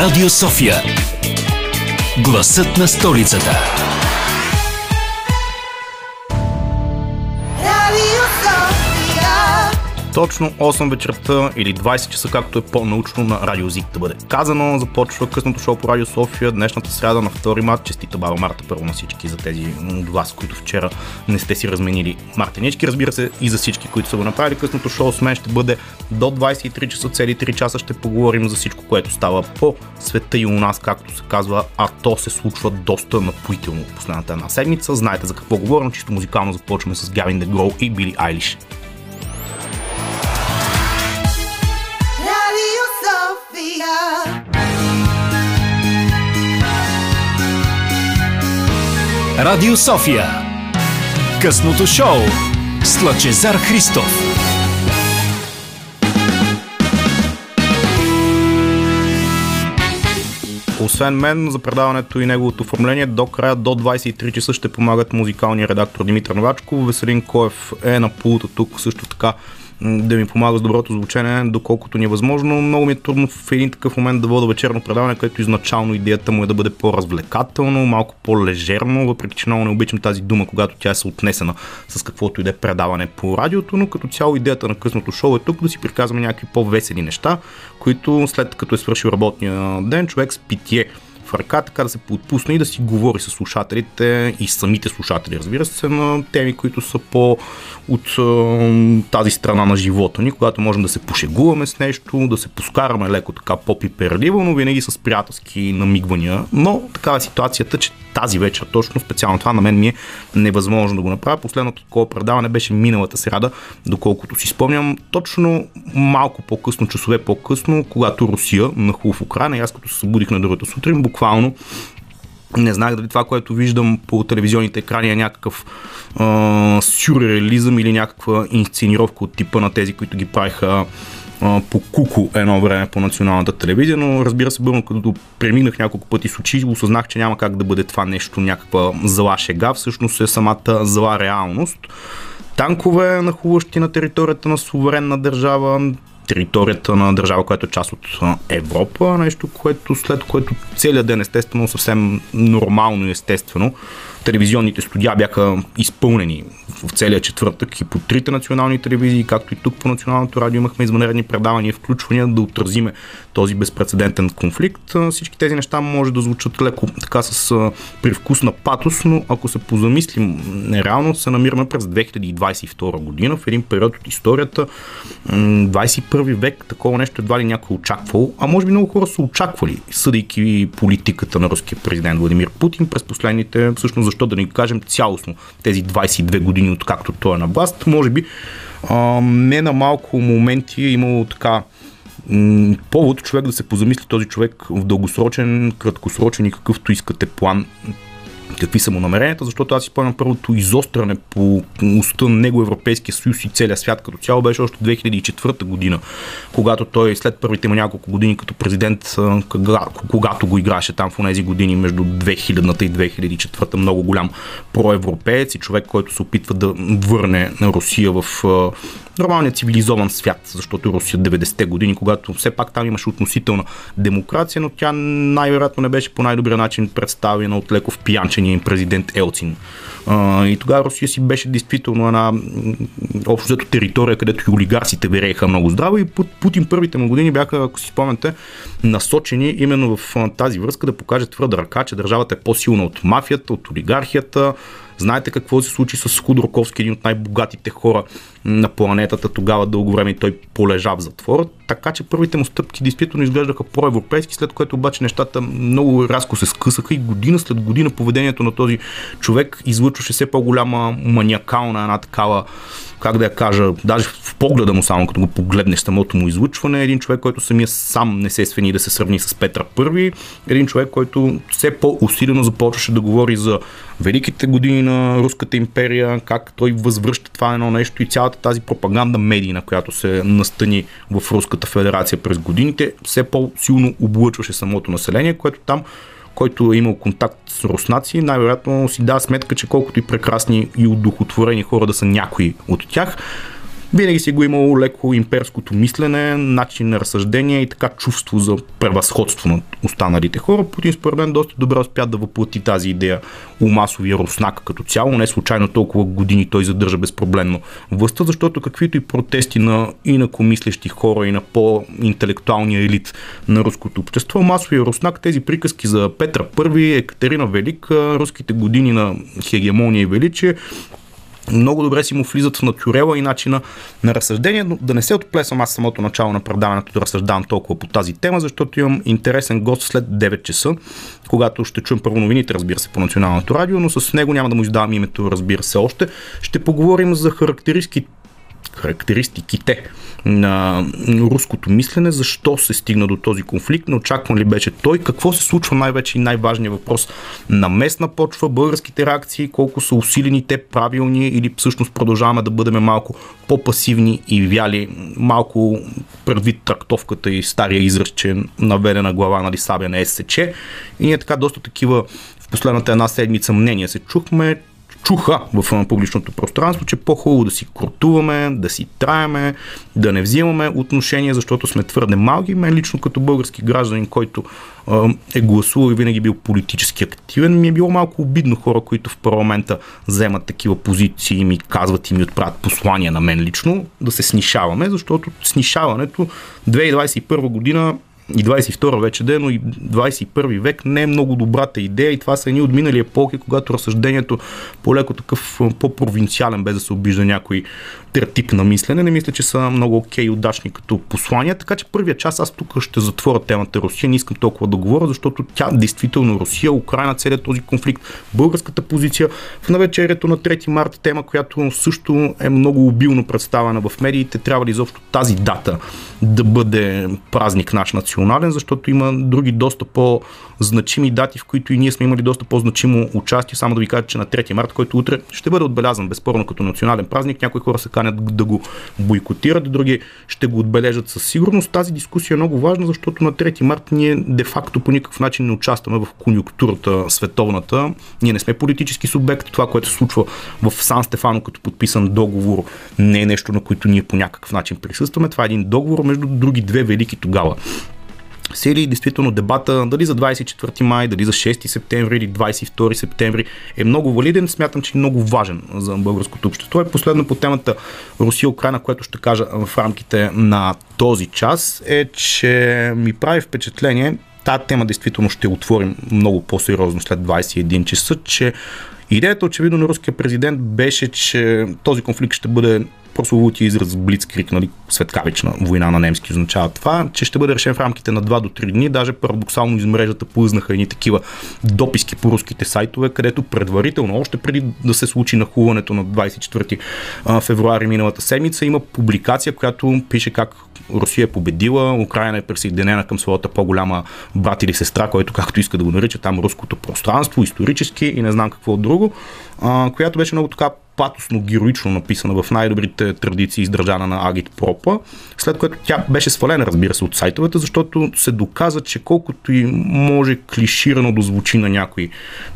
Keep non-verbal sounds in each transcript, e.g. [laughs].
Радио София. Гласът на столицата. Точно 8 вечерта или 20 часа, както е по-научно на Радио Зик да бъде казано. Започва късното шоу по Радио София днешната сряда на 2 март. Честита баба Марта първо на всички за тези от вас, които вчера не сте си разменили мартенички. Разбира се и за всички, които са го направили. Късното шоу с мен ще бъде до 23 часа, цели 3 часа ще поговорим за всичко, което става по света и у нас, както се казва, а то се случва доста напоително последната една седмица. Знаете за какво говорим, чисто музикално започваме с Гавин Дегроу и Били Айлиш. Радио София. Късното шоу с Лъчезар Христов. Освен мен, за предаването и неговото оформление до края до 23 часа ще помагат музикалния редактор Димитър Новачков. Веселин Коев е на пулта тук също така да ми помага с доброто звучение, доколкото ни е възможно. Много ми е трудно в един такъв момент да вода вечерно предаване, където изначално идеята му е да бъде по-развлекателно, малко по-лежерно, въпреки че много не обичам тази дума, когато тя е съотнесена с каквото и да е предаване по радиото, но като цяло идеята на късното шоу е тук да си приказваме някакви по-весели неща, които след като е свършил работния ден, човек с питие в ръка, така да се подпусне и да си говори с слушателите и самите слушатели, разбира се, на теми, които са по от тази страна на живота ни, когато можем да се пошегуваме с нещо, да се поскараме леко така по-пиперливо, но винаги с приятелски намигвания. Но такава е ситуацията, че тази вечер точно, специално това на мен ми е невъзможно да го направя. Последното такова предаване беше миналата сряда, доколкото си спомням, точно малко по-късно, часове по-късно, когато Русия нахлу в Украина и аз като се събудих на другата сутрин, буквално не знаех дали това, което виждам по телевизионните екрани е някакъв а, сюрреализъм или някаква инсценировка от типа на тези, които ги правиха по куко едно време по националната телевизия, но разбира се, бърно като преминах няколко пъти с очи, осъзнах, че няма как да бъде това нещо някаква зла шега, всъщност е самата зла реалност. Танкове, нахуващи на територията на суверенна държава, територията на държава, която е част от Европа, нещо, което след което целият ден естествено съвсем нормално и естествено телевизионните студия бяха изпълнени в целия четвъртък и по трите национални телевизии, както и тук по националното радио имахме извънредни предавания включвания да отразиме този безпредседентен конфликт. Всички тези неща може да звучат леко така с привкус на патос, но ако се позамислим, реално се намираме през 2022 година в един период от историята, 21 век, такова нещо едва ли някой очаквал, а може би много хора са очаквали, съдейки политиката на руския президент Владимир Путин през последните, всъщност защо да ни кажем цялостно тези 22 години, откакто той е на власт, може би а, не на малко моменти е имало така повод човек да се позамисли. Този човек в дългосрочен, краткосрочен и какъвто искате план какви са му намеренията, защото аз си спомням първото изостряне по уста на него Европейския съюз и целия свят като цяло беше още 2004 година, когато той след първите му няколко години като президент, когато го играше там в тези години между 2000-та и 2004 много голям проевропеец и човек, който се опитва да върне Русия в нормалният цивилизован свят, защото Русия 90-те години, когато все пак там имаше относителна демокрация, но тя най-вероятно не беше по най-добрия начин представена от леко впиянчения им президент Елцин. и тогава Русия си беше действително една общо територия, където и олигарсите верееха много здраво и Путин първите му години бяха, ако си спомняте, насочени именно в тази връзка да покаже твърда ръка, че държавата е по-силна от мафията, от олигархията, Знаете какво се случи с Худорковски, един от най-богатите хора на планетата. Тогава дълго време той полежа в затвора. Така че първите му стъпки действително изглеждаха проевропейски, след което обаче нещата много рязко се скъсаха и година след година поведението на този човек излъчваше все по-голяма маниакална една такава как да я кажа, даже в погледа му само, като го погледнеш самото му излучване, един човек, който самия сам не се свени да се сравни с Петра Първи, един човек, който все по-усилено започваше да говори за великите години на Руската империя, как той възвръща това едно нещо и цялата тази пропаганда медийна, която се настани в Руската федерация през годините, все по-силно облъчваше самото население, което там който е имал контакт с руснаци, най-вероятно си дава сметка, че колкото и прекрасни и удохотворени хора да са някои от тях, Винаги си го имало леко имперското мислене, начин на разсъждение и така чувство за превъзходство на останалите хора. Путин според мен доста добре успя да въплати тази идея у масовия руснак като цяло. Не случайно толкова години той задържа безпроблемно властта, защото каквито и протести на инакомислещи хора и на по-интелектуалния елит на руското общество, масовия руснак, тези приказки за Петра I, Екатерина Велика, руските години на хегемония и величие, много добре си му влизат в натюрела и начина на разсъждение, но да не се отплесвам аз самото начало на предаването да разсъждавам толкова по тази тема, защото имам интересен гост след 9 часа, когато ще чуем първо новините, разбира се, по националното радио, но с него няма да му издавам името, разбира се, още. Ще поговорим за характеристики, характеристиките на руското мислене, защо се стигна до този конфликт, не очакван ли беше той, какво се случва най-вече и най-важният въпрос на местна почва, българските реакции, колко са усилени те правилни или всъщност продължаваме да бъдем малко по-пасивни и вяли, малко предвид трактовката и стария израз, че наведена глава нали, сабя не е. И ние така доста такива последната една седмица мнения се чухме, чуха в публичното пространство, че по-хубаво да си крутуваме, да си траеме, да не взимаме отношения, защото сме твърде малки. Мен лично като български гражданин, който е гласувал и винаги бил политически активен, ми е било малко обидно хора, които в парламента вземат такива позиции и ми казват и ми отправят послания на мен лично, да се снишаваме, защото снишаването 2021 година и 22 вече ден, но и 21 век не е много добрата идея и това са едни от минали епохи, когато разсъждението по-леко такъв по-провинциален, без да се обижда някой тип на мислене, не мисля, че са много окей и удачни като послания, така че първия час аз тук ще затворя темата Русия, не искам толкова да говоря, защото тя действително Русия, Украина, целият този конфликт, българската позиция в навечерието на 3 марта, тема, която също е много обилно представена в медиите, трябва ли изобщо тази дата да бъде празник наш национален, защото има други доста по- значими дати, в които и ние сме имали доста по-значимо участие. Само да ви кажа, че на 3 марта, който утре ще бъде отбелязан безспорно като национален празник. Някои хора се канят да го бойкотират, други ще го отбележат със сигурност. Тази дискусия е много важна, защото на 3 марта ние де-факто по никакъв начин не участваме в конюнктурата световната. Ние не сме политически субект. Това, което се случва в Сан Стефано като подписан договор, не е нещо, на което ние по някакъв начин присъстваме. Това е един договор между други две велики тогава сели действително дебата дали за 24 май, дали за 6 септември или 22 септември е много валиден. Смятам, че е много важен за българското общество. И последно по темата Русия-Украина, което ще кажа в рамките на този час, е, че ми прави впечатление, тази тема действително ще отворим много по-сериозно след 21 часа, че Идеята очевидно на руския президент беше, че този конфликт ще бъде прословутия израз Блицкрик, нали, светкавична война на немски означава това, че ще бъде решен в рамките на 2 до 3 дни. Даже парадоксално из мрежата плъзнаха едни такива дописки по руските сайтове, където предварително, още преди да се случи нахуването на 24 февруари миналата седмица, има публикация, която пише как Русия е победила, Украина е присъединена към своята по-голяма брат или сестра, който както иска да го нарича там руското пространство, исторически и не знам какво друго, която беше много така патосно, героично написана в най-добрите традиции, издържана на Агит Пропа, след което тя беше свалена, разбира се, от сайтовете, защото се доказа, че колкото и може клиширано да звучи на някой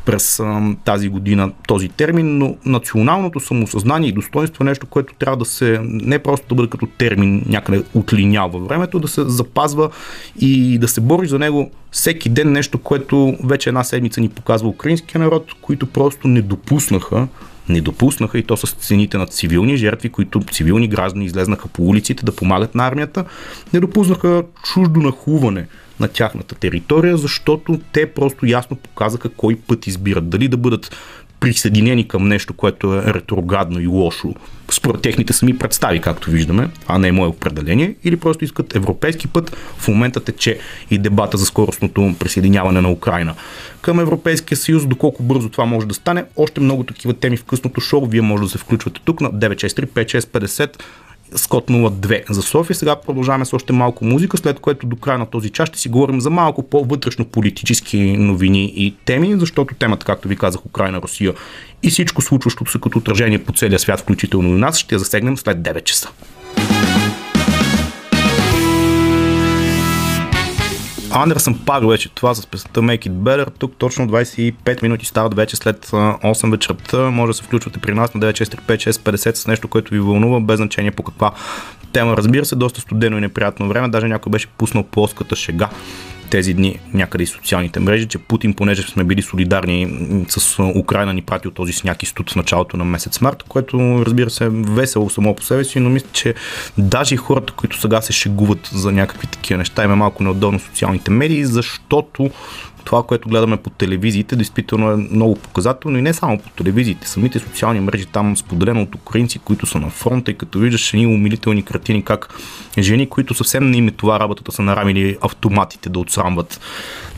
през а, тази година този термин, но националното самосъзнание и достоинство е нещо, което трябва да се, не просто да бъде като термин някъде отлинял във времето, да се запазва и да се бори за него всеки ден нещо, което вече една седмица ни показва украинския народ, които просто не допуснаха не допуснаха и то с цените на цивилни жертви, които цивилни граждани излезнаха по улиците да помагат на армията, не допуснаха чуждо нахуване на тяхната територия, защото те просто ясно показаха кой път избират. Дали да бъдат присъединени към нещо, което е ретроградно и лошо, според техните сами представи, както виждаме, а не е мое определение, или просто искат европейски път. В момента тече и дебата за скоростното присъединяване на Украина към Европейския съюз, доколко бързо това може да стане. Още много такива теми в късното шоу. Вие може да се включвате тук на 963 5650 Скот 02 за София. Сега продължаваме с още малко музика, след което до края на този час ще си говорим за малко по-вътрешно политически новини и теми, защото темата, както ви казах, Украина, Русия и всичко случващото се като отражение по целия свят, включително и нас, ще засегнем след 9 часа. Андерсън пак вече това с песента Make It Better. Тук точно 25 минути стават вече след 8 вечерта. Може да се включвате при нас на 965 с нещо, което ви вълнува, без значение по каква тема. Разбира се, доста студено и неприятно време. Даже някой беше пуснал плоската шега тези дни някъде и социалните мрежи, че Путин, понеже сме били солидарни с Украина, ни прати от този сняг и студ в началото на месец март, което разбира се е весело само по себе си, но мисля, че даже и хората, които сега се шегуват за някакви такива неща, има малко неудобно социалните медии, защото това, което гледаме по телевизиите, действително е много показателно и не само по телевизиите, самите социални мрежи там споделено от украинци, които са на фронта и като виждаш едни умилителни картини, как жени, които съвсем не им е това работата, са нарамили автоматите да отсрамват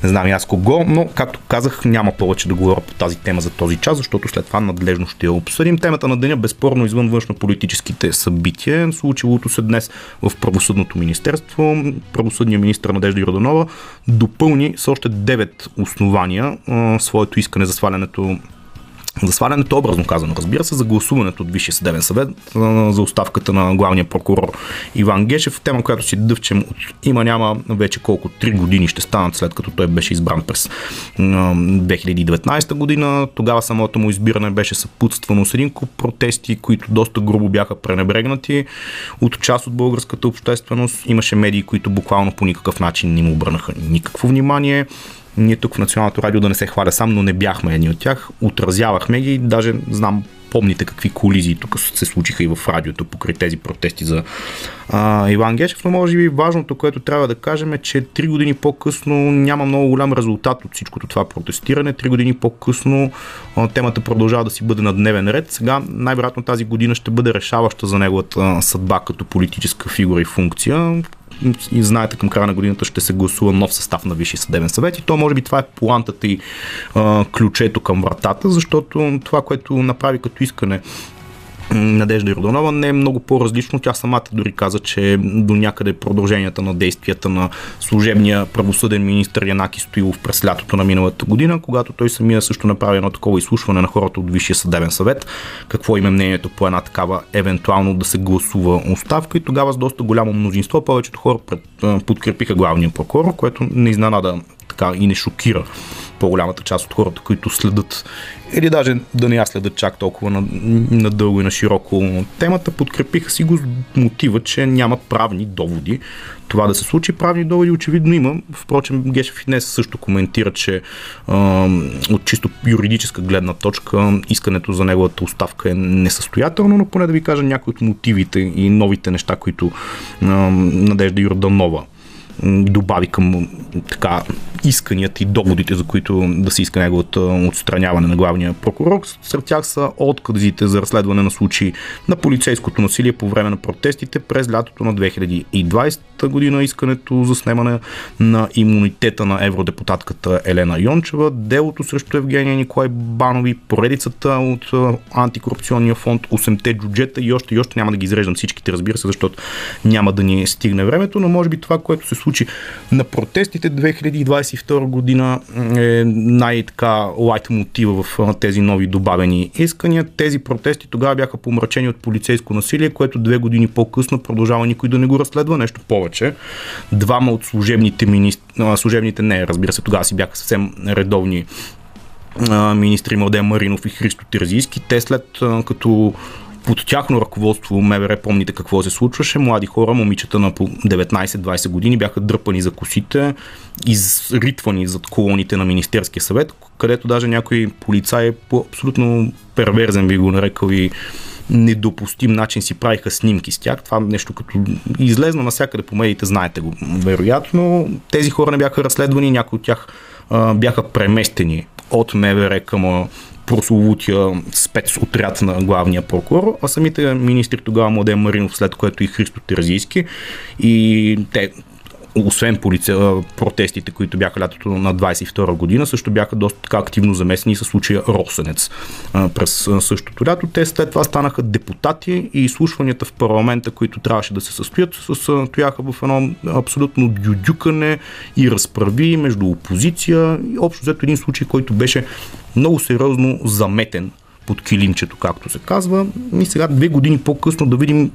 не знам аз кого, но както казах, няма повече да говоря по тази тема за този час, защото след това надлежно ще я обсъдим. Темата на деня безспорно извън външно-политическите събития. Случилото се днес в Правосъдното министерство. Правосъдният министр Надежда Йорданова допълни с още 9 основания своето искане за свалянето за свалянето, образно казано, разбира се, за гласуването от Висшия съдебен съвет за оставката на главния прокурор Иван Гешев, тема, която си дъвчем от има няма вече колко 3 години ще станат след като той беше избран през 2019 година. Тогава самото му избиране беше съпутствано с един протести, които доста грубо бяха пренебрегнати от част от българската общественост. Имаше медии, които буквално по никакъв начин не му обърнаха никакво внимание. Ние тук в Националното радио да не се хваля сам, но не бяхме едни от тях. Отразявахме ги, даже знам помните какви колизии тук се случиха и в радиото покрай тези протести за а, Иван Гешев, но може би важното, което трябва да кажем е, че три години по-късно няма много голям резултат от всичкото това протестиране. Три години по-късно а, темата продължава да си бъде на дневен ред. Сега най-вероятно тази година ще бъде решаваща за неговата съдба като политическа фигура и функция и знаете, към края на годината ще се гласува нов състав на Висшия съдебен съвет и то може би това е плантата и а, ключето към вратата, защото това, което направи като искане Надежда Йорданова не е много по-различно. Тя самата дори каза, че до някъде продълженията на действията на служебния правосъден министр Янаки Стоилов през лятото на миналата година, когато той самия също направи едно такова изслушване на хората от Висшия съдебен съвет, какво има мнението по една такава евентуално да се гласува оставка и тогава с доста голямо мнозинство повечето хора подкрепиха главния прокурор, което не изненада така и не шокира по-голямата част от хората, които следят или даже да не я следят чак толкова на, на и на широко темата, подкрепиха си го с мотива, че няма правни доводи това да се случи. Правни доводи очевидно има. Впрочем, Гешев и днес също коментира, че а, от чисто юридическа гледна точка искането за неговата оставка е несъстоятелно, но поне да ви кажа някои от мотивите и новите неща, които а, Надежда Юрданова добави към така исканията и доводите, за които да се иска неговото отстраняване на главния прокурор. Сред тях са отказите за разследване на случаи на полицейското насилие по време на протестите през лятото на 2020 година, искането за снемане на имунитета на евродепутатката Елена Йончева, делото срещу Евгения Николай Банови, поредицата от антикорупционния фонд, 8-те джуджета и още и още няма да ги изреждам всичките, разбира се, защото няма да ни стигне времето, но може би това, което се случи на протестите 2022 година е най-така лайт мотива в тези нови добавени искания. Тези протести тогава бяха помрачени от полицейско насилие, което две години по-късно продължава никой да не го разследва. Нещо повече. Двама от служебните министри, служебните не, разбира се, тогава си бяха съвсем редовни министри Младен Маринов и Христо Терзийски. Те след като под тяхно ръководство МВР, помните какво се случваше, млади хора, момичета на по 19-20 години бяха дърпани за косите, изритвани зад колоните на Министерския съвет, където даже някой полицай по абсолютно перверзен би го нарекал и недопустим начин си правиха снимки с тях. Това нещо като излезна навсякъде по медиите, знаете го вероятно. Тези хора не бяха разследвани, някои от тях а, бяха преместени от МВР към прословутия спецотряд на главния прокурор, а самите министри тогава Младен Маринов, след което и Христо Терзийски. И те освен полиция, протестите, които бяха лятото на 22 година, също бяха доста така активно замесени с случая Росенец през същото лято. Те след това станаха депутати и изслушванията в парламента, които трябваше да се състоят, стояха в едно абсолютно дюдюкане и разправи между опозиция и общо взето един случай, който беше много сериозно заметен под килимчето, както се казва. И сега, две години по-късно, да видим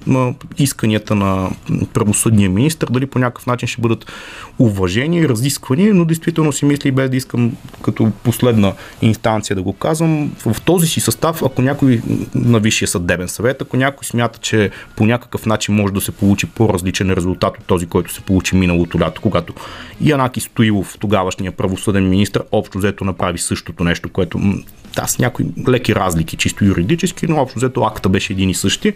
исканията на правосъдния министр, дали по някакъв начин ще бъдат уважени разисквани, но действително си мисли, без да искам като последна инстанция да го казвам, в този си състав, ако някой на Висшия съдебен съвет, ако някой смята, че по някакъв начин може да се получи по-различен резултат от този, който се получи миналото лято, когато Янаки Стоилов, тогавашния правосъден министр, общо взето направи същото нещо, което да, с някои леки разлики, чисто юридически, но общо взето акта беше един и същи.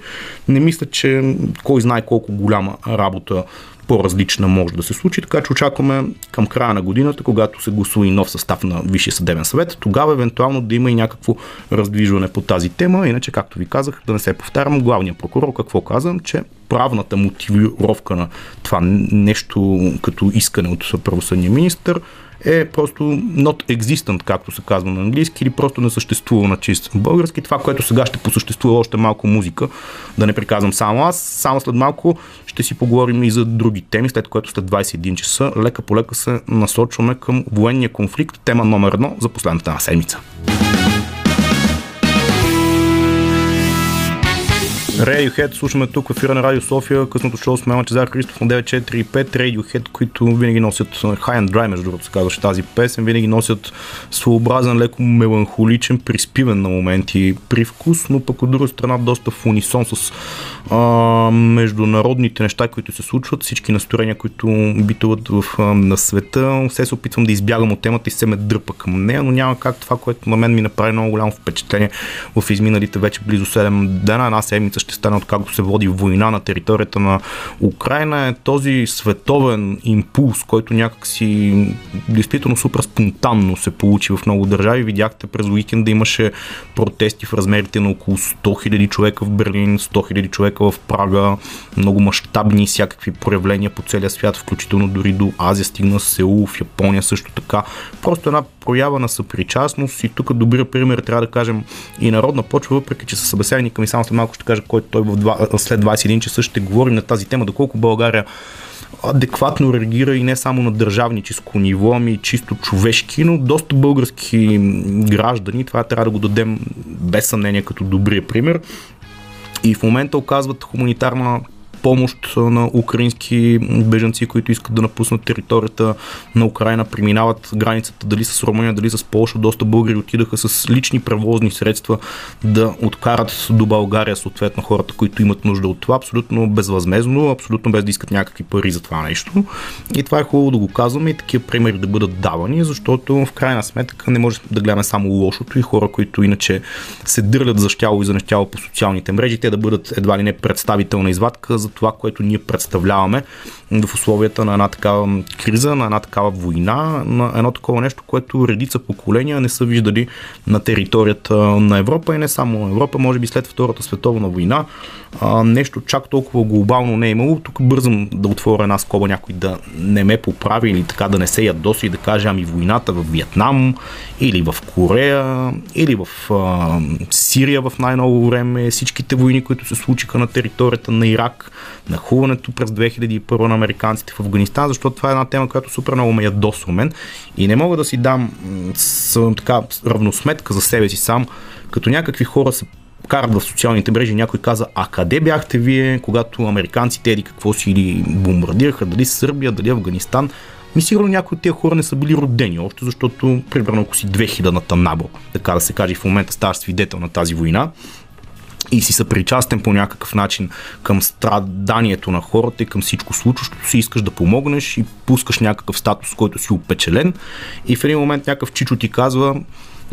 Не мисля, че кой знае колко голяма работа по-различна може да се случи, така че очакваме към края на годината, когато се гласува и нов състав на Висшия съдебен съвет, тогава евентуално да има и някакво раздвижване по тази тема. Иначе, както ви казах, да не се повтарям, главният прокурор какво казвам, че правната мотивировка на това нещо като искане от правосъдния министр е просто not existent, както се казва на английски, или просто не съществува на чист български. Това, което сега ще посъществува още малко музика, да не приказвам само аз, само след малко ще си поговорим и за други теми, след което след 21 часа лека по лека се насочваме към военния конфликт, тема номер едно за последната на седмица. Radiohead слушаме тук в ефира на Радио София, късното шоу с Мема Чезар Христов на 945 Radiohead, които винаги носят High and Dry, между другото се казваше тази песен, винаги носят своеобразен, леко меланхоличен, приспивен на моменти привкус, но пък от друга страна доста в унисон с а, международните неща, които се случват, всички настроения, които битуват в, а, на света. Все се опитвам да избягам от темата и се ме дърпа към нея, но няма как това, което на мен ми направи много голямо впечатление в изминалите вече близо 7 дена, една седмица ще стане откакто се води война на територията на Украина, е този световен импулс, който някакси действително супер спонтанно се получи в много държави. Видяхте през уикенда имаше протести в размерите на около 100 000 човека в Берлин, 100 000 човека в Прага, много мащабни всякакви проявления по целия свят, включително дори до Азия, стигна Сеул, в Япония също така. Просто една проява на съпричастност и тук добрия пример трябва да кажем и народна почва, въпреки че са събеседника ми само след малко ще кажа който той в 2, след 21 часа ще говорим на тази тема, доколко България адекватно реагира и не само на държавническо ниво, ами чисто човешки, но доста български граждани, това трябва да го дадем без съмнение като добрия пример. И в момента оказват хуманитарна помощ на украински бежанци, които искат да напуснат територията на Украина, преминават границата дали с Румъния, дали с Польша. Доста българи отидаха с лични превозни средства да откарат до България съответно хората, които имат нужда от това. Абсолютно безвъзмезно, абсолютно без да искат някакви пари за това нещо. И това е хубаво да го казваме и такива примери да бъдат давани, защото в крайна сметка не може да гледаме само лошото и хора, които иначе се дърлят за щяло и за нещяло по социалните мрежи, те да бъдат едва ли не представителна извадка за това, което ние представляваме в условията на една такава криза, на една такава война, на едно такова нещо, което редица поколения не са виждали на територията на Европа и не само на Европа, може би след Втората световна война. нещо чак толкова глобално не е имало. Тук бързам да отворя една скоба, някой да не ме поправи или така да не се ядоси и да каже ами войната в Виетнам или в Корея или в а, Сирия в най-ново време, всичките войни, които се случиха на територията на Ирак, нахуването през 2001 на американците в Афганистан, защото това е една тема, която супер много ме ядосва мен и не мога да си дам с, така равносметка за себе си сам, като някакви хора се карат в социалните мрежи, някой каза, а къде бяхте вие, когато американците еди какво си или бомбардираха, дали Сърбия, дали Афганистан. Ми сигурно някои от тези хора не са били родени още, защото, примерно, ако си 2000-та набор, така да се каже, в момента ставаш свидетел на тази война, и си съпричастен по някакъв начин към страданието на хората и към всичко случващото си, искаш да помогнеш и пускаш някакъв статус, който си опечелен. И в един момент някакъв чичо ти казва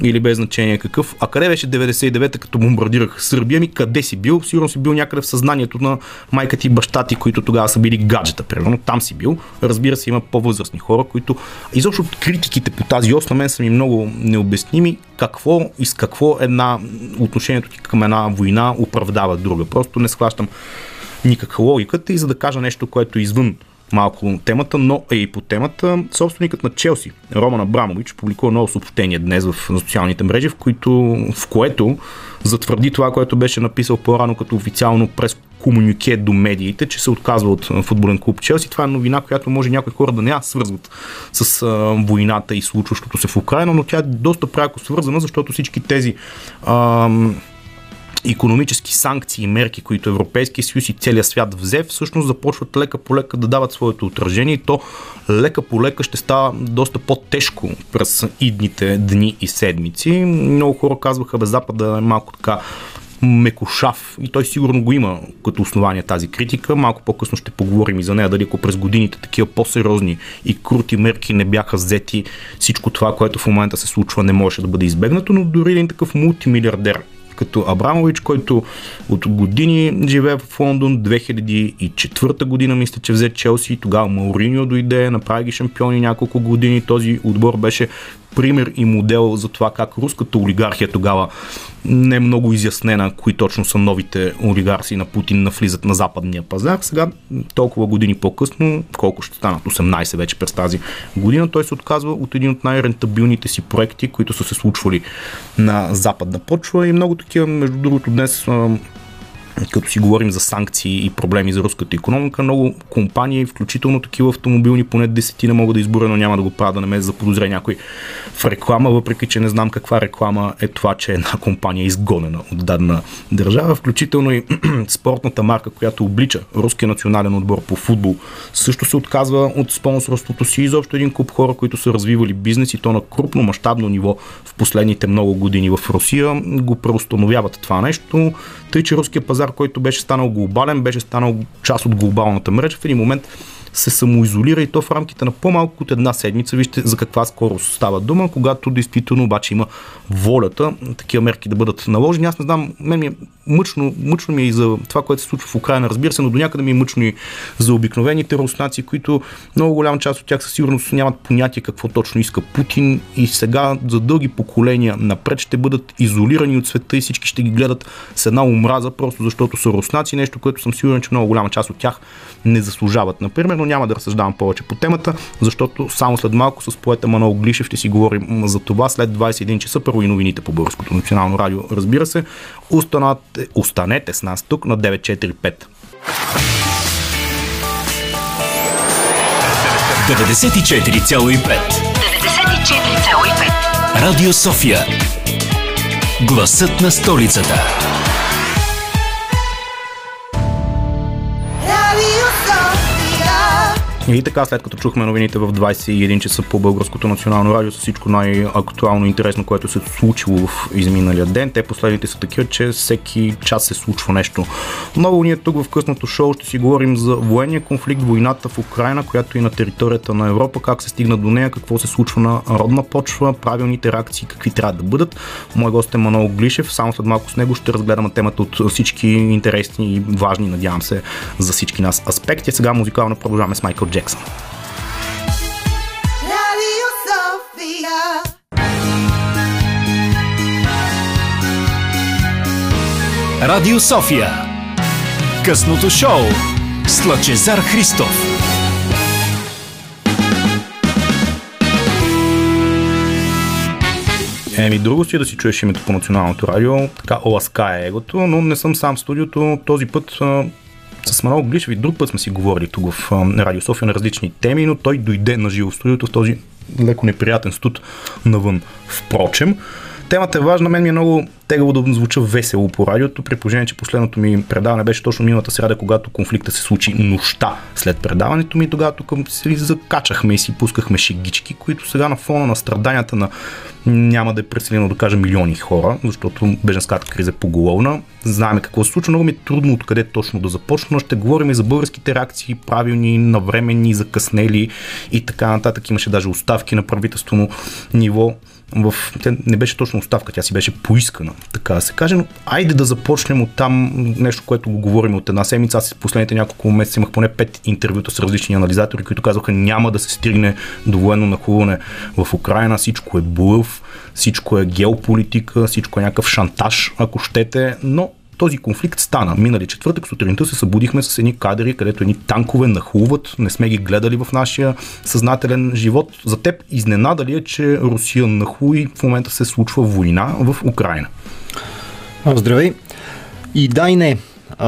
или без значение какъв. А къде беше 99-та, като бомбардирах Сърбия? Ми къде си бил? Сигурно си бил някъде в съзнанието на майка ти и баща ти, които тогава са били гаджета, примерно. Там си бил. Разбира се, има по-възрастни хора, които изобщо критиките по тази ос на мен са ми много необясними. Какво и с какво една отношението ти към една война оправдава друга. Просто не схващам никаква логиката и за да кажа нещо, което е извън малко темата, но е и по темата. Собственикът на Челси, Роман Абрамович, публикува ново съобщение днес в социалните мрежи, в, които, в което затвърди това, което беше написал по-рано като официално през комунике до медиите, че се отказва от футболен клуб Челси. Това е новина, която може някои хора да не свързват с а, войната и случващото се в Украина, но тя е доста пряко свързана, защото всички тези а, економически санкции и мерки, които Европейския съюз и целият свят взе, всъщност започват лека по лека да дават своето отражение и то лека по лека ще става доста по-тежко през идните дни и седмици. Много хора казваха, бе Запада е малко така мекошав и той сигурно го има като основание тази критика. Малко по-късно ще поговорим и за нея, дали ако през годините такива по-сериозни и крути мерки не бяха взети, всичко това, което в момента се случва, не може да бъде избегнато, но дори един такъв мултимилиардер като Абрамович, който от години живее в Лондон, 2004 година мисля, че взе Челси, тогава Мауриньо дойде, направи ги шампиони няколко години, този отбор беше пример и модел за това как руската олигархия тогава не е много изяснена кои точно са новите олигарси на Путин навлизат на западния пазар. Сега, толкова години по-късно, колко ще станат 18 вече през тази година, той се отказва от един от най-рентабилните си проекти, които са се случвали на западна почва и много такива, между другото, днес като си говорим за санкции и проблеми за руската економика, много компании, включително такива автомобилни, поне десетина мога да изборя, но няма да го правя да не ме заподозре някой в реклама, въпреки че не знам каква реклама е това, че една компания е изгонена от дадена държава, включително и [clears throat] спортната марка, която облича руския национален отбор по футбол, също се отказва от спонсорството си. Изобщо един куп хора, които са развивали бизнес и то на крупно мащабно ниво в последните много години в Русия, го преустановяват това нещо. Тъй, че руския пазар, който беше станал глобален, беше станал част от глобалната мрежа, в един момент се самоизолира и то в рамките на по-малко от една седмица. Вижте за каква скорост става дума, когато действително обаче има волята такива мерки да бъдат наложени. Аз не знам, мен ми е мъчно, мъчно ми е и за това, което се случва в Украина, разбира се, но до някъде ми е мъчно и за обикновените руснаци, които много голяма част от тях със сигурност нямат понятие какво точно иска Путин и сега за дълги поколения напред ще бъдат изолирани от света и всички ще ги гледат с една омраза, просто защото са руснаци, нещо, което съм сигурен, че много голяма част от тях не заслужават. Например, но няма да разсъждавам повече по темата, защото само след малко с поета Манол Глишев ще си говорим за това след 21 часа. Първо и новините по Българското национално радио, разбира се. Останете, останете с нас тук на 945. 94,5 94,5 Радио София Гласът на столицата И така, след като чухме новините в 21 часа по Българското национално радио с всичко най-актуално и интересно, което се е случило в изминалия ден, те последните са такива, че всеки час се случва нещо. Много ние тук в късното шоу ще си говорим за военния конфликт, войната в Украина, която е на територията на Европа, как се стигна до нея, какво се случва на родна почва, правилните реакции, какви трябва да бъдат. Мой гост е Манол Глишев, само след малко с него ще разгледаме темата от всички интересни и важни, надявам се, за всички нас аспекти. Сега музикално продължаваме с Майкъл Джексън. Радио София. Късното шоу с Лъчезар Христов. Еми, друго си е да си чуеш името по националното радио, така оласка е егото, но не съм сам в студиото. Този път с Манол Глишев и друг път сме си говорили тук в Радио София на различни теми, но той дойде на живо студиото в този леко неприятен студ навън. Впрочем, темата е важна, мен ми е много тегаво да звуча весело по радиото, при положение, че последното ми предаване беше точно миналата среда, когато конфликта се случи нощта след предаването ми. Тогава тук се закачахме и си пускахме шегички, които сега на фона на страданията на няма да е преселено да кажа милиони хора, защото беженската криза е поголовна. Знаем какво се случва, много ми е трудно откъде точно да започна. Ще говорим и за българските реакции, правилни, навременни, закъснели и така нататък. Имаше даже оставки на правителствено ниво в... Тя не беше точно оставка, тя си беше поискана, така да се каже, но айде да започнем от там нещо, което го говорим от една седмица. Аз последните няколко месеца имах поне пет интервюта с различни анализатори, които казаха няма да се стигне до военно нахлуване в Украина, всичко е блъв, всичко е геополитика, всичко е някакъв шантаж, ако щете, но този конфликт стана. Минали четвъртък сутринта се събудихме с едни кадри, където едни танкове нахлуват, не сме ги гледали в нашия съзнателен живот. За теб изненада ли е, че Русия нахлу и в момента се случва война в Украина? Здравей! И да и не.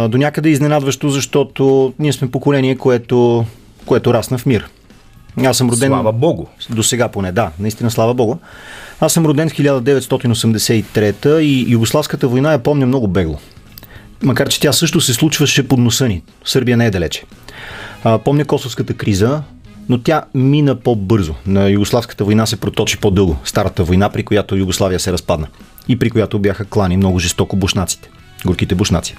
До някъде изненадващо, защото ние сме поколение, което, което расна в мир. Аз съм роден... Слава Богу. До сега поне, да. Наистина, слава Богу. Аз съм роден в 1983 и Югославската война я помня много бегло. Макар, че тя също се случваше под носа ни. Сърбия не е далече. А, помня Косовската криза, но тя мина по-бързо. На Югославската война се проточи по-дълго. Старата война, при която Югославия се разпадна. И при която бяха клани много жестоко бушнаците. Горките бушнаци.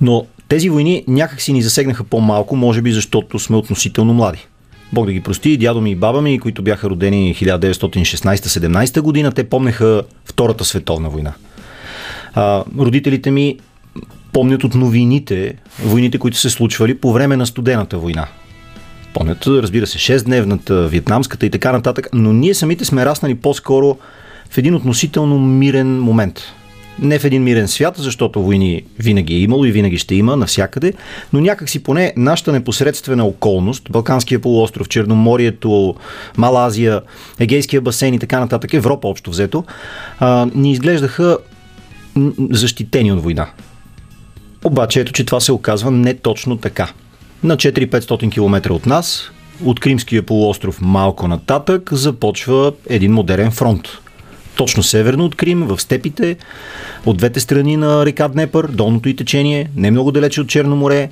Но тези войни някак си ни засегнаха по-малко, може би защото сме относително млади. Бог да ги прости, дядо ми и баба ми, които бяха родени 1916-17 година, те помнеха Втората световна война. А, родителите ми помнят от новините, войните, които се случвали по време на студената война. Помнят, разбира се, 6-дневната, вьетнамската и така нататък, но ние самите сме раснали по-скоро в един относително мирен момент не в един мирен свят, защото войни винаги е имало и винаги ще има навсякъде, но някак си поне нашата непосредствена околност, Балканския полуостров, Черноморието, Малазия, Егейския басейн и така нататък, Европа общо взето, ни изглеждаха защитени от война. Обаче ето, че това се оказва не точно така. На 4-500 км от нас, от Кримския полуостров малко нататък, започва един модерен фронт – точно северно от Крим, в степите, от двете страни на река Днепър, долното и течение, не много далече от Черно море,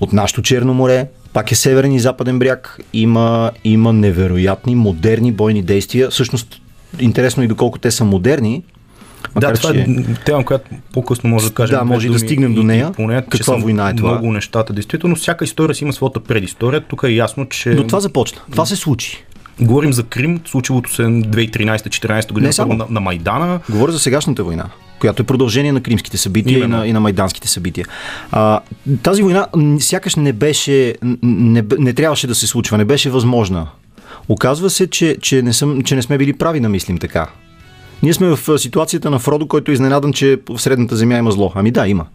от нашото Черно море, пак е северен и западен бряг, има, има невероятни, модерни бойни действия. Всъщност, интересно и доколко те са модерни, Макар, да, това че... е тема, която по-късно може да кажем. Да, може да стигнем до нея. Поне, Каква война е това? Много нещата, действително. Всяка история си има своята предистория. Тук е ясно, че. Но това започна. Това се случи. Говорим за Крим, случилото се 2013-2014 година Не на, на Майдана. Говоря за сегашната война която е продължение на кримските събития и на, и на майданските събития. А, тази война сякаш не беше, не, не трябваше да се случва, не беше възможна. Оказва се, че, че, не, съм, че не сме били прави да мислим така. Ние сме в ситуацията на Фродо, който е изненадан, че в средната земя има зло. Ами да, има.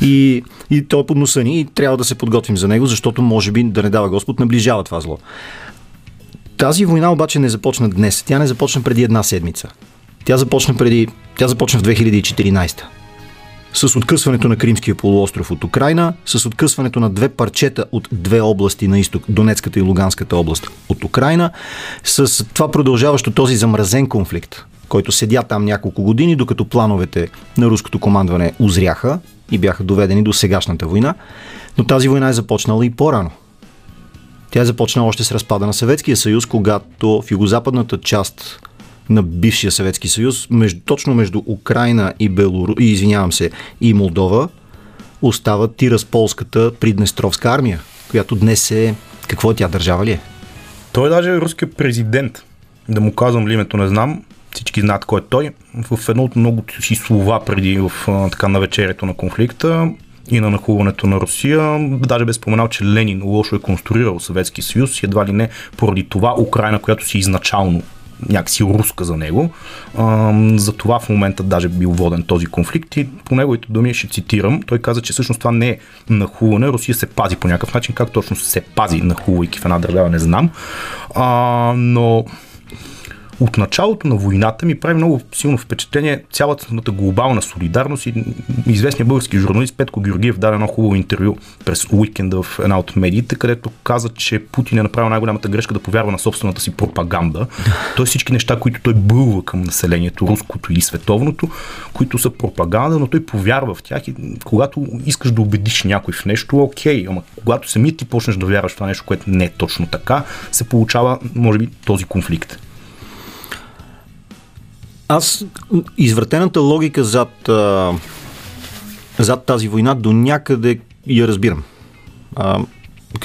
И, и той е под носа ни и трябва да се подготвим за него, защото може би, да не дава Господ, наближава това зло. Тази война обаче не започна днес. Тя не започна преди една седмица. Тя започна, преди, тя започна в 2014 с откъсването на Кримския полуостров от Украина, с откъсването на две парчета от две области на изток, Донецката и Луганската област от Украина, с това продължаващо този замразен конфликт, който седя там няколко години, докато плановете на руското командване озряха и бяха доведени до сегашната война. Но тази война е започнала и по-рано. Тя е започна още с разпада на Съветския съюз, когато в югозападната част на бившия Съветски съюз, между, точно между Украина и Белору... и, извинявам се, и Молдова, остава Тирасполската приднестровска армия, която днес е... Какво е тя, държава ли е? Той е даже руският президент. Да му казвам ли името, не знам. Всички знаят кой е той. В едно от многото си слова преди в така навечерието на конфликта и на нахуването на Русия. Даже бе споменал, че Ленин лошо е конструирал Съветски съюз едва ли не поради това Украина, която си изначално някакси руска за него. А, за това в момента даже бил воден този конфликт и по неговите думи ще цитирам. Той каза, че всъщност това не е нахуване. Русия се пази по някакъв начин. Как точно се пази нахувайки в една държава, не знам. А, но от началото на войната ми прави много силно впечатление цялата глобална солидарност и известният български журналист Петко Георгиев даде едно хубаво интервю през уикенда в една от медиите, където каза, че Путин е направил най-голямата грешка да повярва на собствената си пропаганда. [laughs] Той всички неща, които той бълва към населението, руското или световното, които са пропаганда, но той повярва в тях и когато искаш да убедиш някой в нещо, окей, ама когато самият ти почнеш да вярваш в това нещо, което не е точно така, се получава, може би, този конфликт аз извратената логика зад, а, зад тази война до някъде я разбирам. А,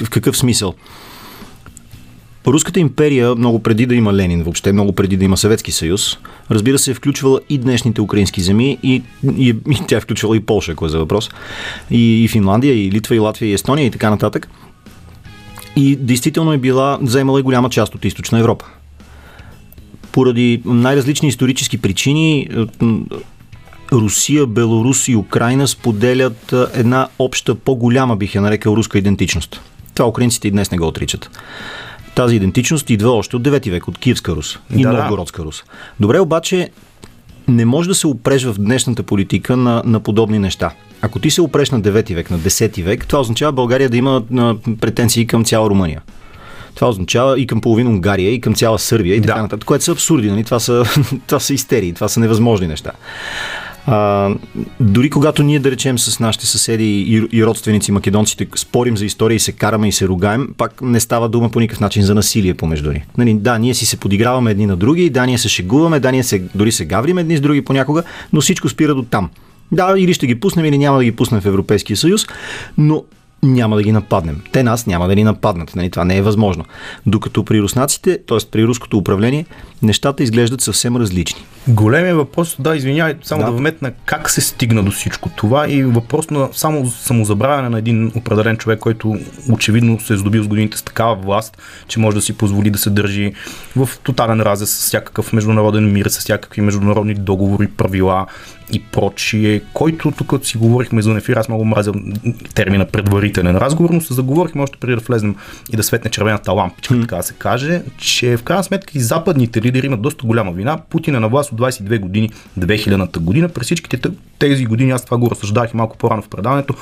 в какъв смисъл? Руската империя, много преди да има Ленин, въобще много преди да има Съветски съюз, разбира се, е включвала и днешните украински земи, и, и, и тя е включвала и Полша, ако е за въпрос, и, и Финландия, и Литва, и Латвия, и Естония, и така нататък. И действително е била, заемала и голяма част от източна Европа поради най-различни исторически причини е, Русия, Беларус и Украина споделят е, една обща, по-голяма, бих я нарекал, руска идентичност. Това украинците и днес не го отричат. Тази идентичност идва още от 9 век, от Киевска Рус и да, Новгородска Рус. Добре, обаче не може да се опрежва в днешната политика на, на подобни неща. ако ти се опреш на 9 век, на 10 век, това означава България да има претенции към цяла Румъния. Това означава и към половина Унгария, и към цяла Сърбия и така Да. нататък, което са абсурди, нали? това, са, [laughs] това са истерии, това са невъзможни неща. А, дори когато ние, да речем, с нашите съседи и, и родственици македонците спорим за история и се караме и се ругаем, пак не става дума по никакъв начин за насилие помежду ни. Нали, да, ние си се подиграваме едни на други, да, ние се шегуваме, да, ние се, дори се гаврим едни с други понякога, но всичко спира до там. Да, или ще ги пуснем, или няма да ги пуснем в Европейския съюз, но няма да ги нападнем. Те нас няма да ни нападнат. Нали? Това не е възможно. Докато при руснаците, т.е. при руското управление, нещата изглеждат съвсем различни. Големия въпрос, да, извинявай, само Да. да, вметна как се стигна до всичко това и въпрос на само самозабравяне на един определен човек, който очевидно се е здобил с годините с такава власт, че може да си позволи да се държи в тотален разрез с всякакъв международен мир, с всякакви международни договори, правила и прочие, който тук си говорихме за ефир, аз много мразя термина предварителен разговор, но се заговорихме още преди да влезем и да светне червената лампичка, така да се каже, че в крайна сметка и западните лидери имат доста голяма вина. Путин е на власт от 22 години, 2000-та година. През всичките тези години, аз това го разсъждах и малко по-рано в предаването,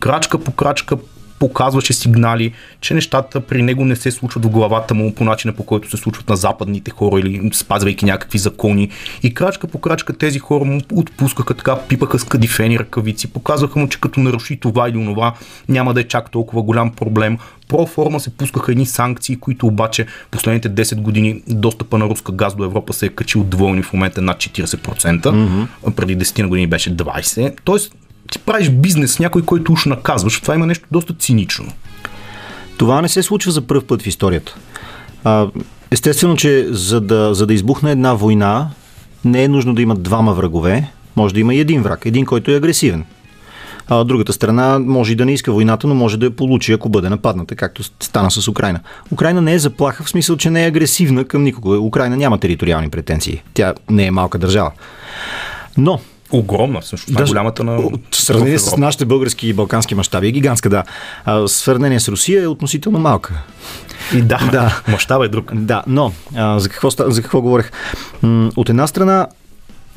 крачка по крачка показваше сигнали, че нещата при него не се случват в главата му по начина по който се случват на западните хора или спазвайки някакви закони. И крачка по крачка тези хора му отпускаха така, пипаха с кадифени ръкавици, показваха му, че като наруши това или онова, няма да е чак толкова голям проблем. Про форма се пускаха едни санкции, които обаче последните 10 години достъпа на руска газ до Европа се е качил двойно в момента над 40%. Mm-hmm. Преди 10 на години беше 20%. Тоест, ти правиш бизнес с някой, който уж наказваш. Това има нещо доста цинично. Това не се случва за първ път в историята. Естествено, че за да, за да избухне една война, не е нужно да има двама врагове, може да има и един враг, един, който е агресивен. А другата страна може и да не иска войната, но може да я получи, ако бъде нападната, както стана с Украина. Украина не е заплаха в смисъл, че не е агресивна към никого. Украина няма териториални претенции. Тя не е малка държава. Но Огромна, всъщност. Даже Най-голямата на. от- сравнение с нашите български и балкански мащаби е гигантска, да. А, сравнение с Русия е относително малка. И да, Да. мащаба е друг. Да, но а, за, какво, за какво говорех? М, от една страна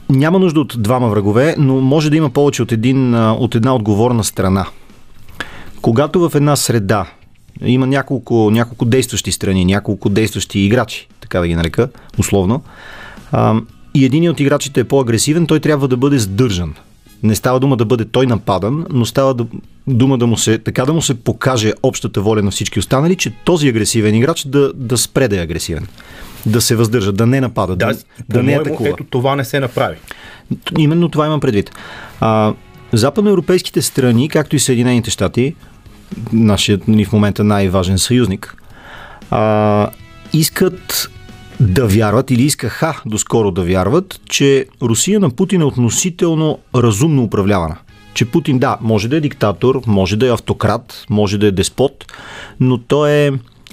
няма нужда от двама врагове, но може да има повече от, един, от една отговорна страна. Когато в една среда има няколко, няколко действащи страни, няколко действащи играчи, така да ги нарека, условно, а, и един от играчите е по-агресивен, той трябва да бъде сдържан. Не става дума да бъде той нападан, но става да, дума да му се, така да му се покаже общата воля на всички останали, че този агресивен играч да, да спре да е агресивен. Да се въздържа, да не напада, да, Да, да не атакува. ето това не се направи. Именно това имам предвид. А, западноевропейските страни, както и Съединените щати, нашият ни в момента най-важен съюзник, а, искат да вярват или искаха доскоро да вярват, че Русия на Путин е относително разумно управлявана. Че Путин, да, може да е диктатор, може да е автократ, може да е деспот, но той е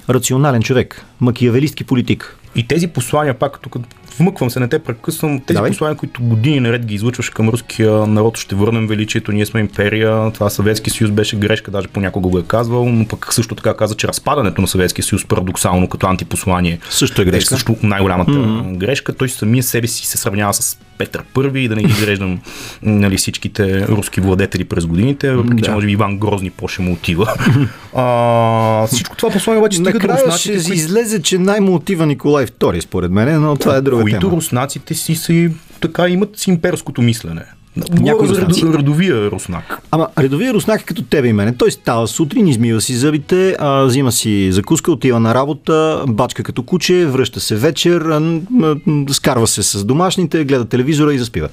рационален човек, макиявелистки политик. И тези послания, пак тук вмъквам се, не те прекъсвам, тези Давай. послания, които години наред ги излъчваш към руския народ, ще върнем величието, ние сме империя, това Съветски съюз беше грешка, даже понякога го е казвал, но пък също така каза, че разпадането на Съветския съюз парадоксално като антипослание Също е е грешка. също най-голямата mm-hmm. грешка. Той самия себе си се сравнява с Петър Първи и да не ги изреждам нали, всичките руски владетели през годините, въпреки че Да. може би Иван Грозни по-ще му отива. [laughs] а, всичко това послание обаче стига до ще които- излезе, че най-му отива Николай II, според мен, но това е друга които тема. руснаците си, си така имат си имперското мислене. За руснаци. редо- редовия руснак. Ама редовия руснак е като тебе и мене. Той става сутрин, измива си зъбите, а, взима си закуска, отива на работа, бачка като куче, връща се вечер, а, м, скарва се с домашните, гледа телевизора и заспива.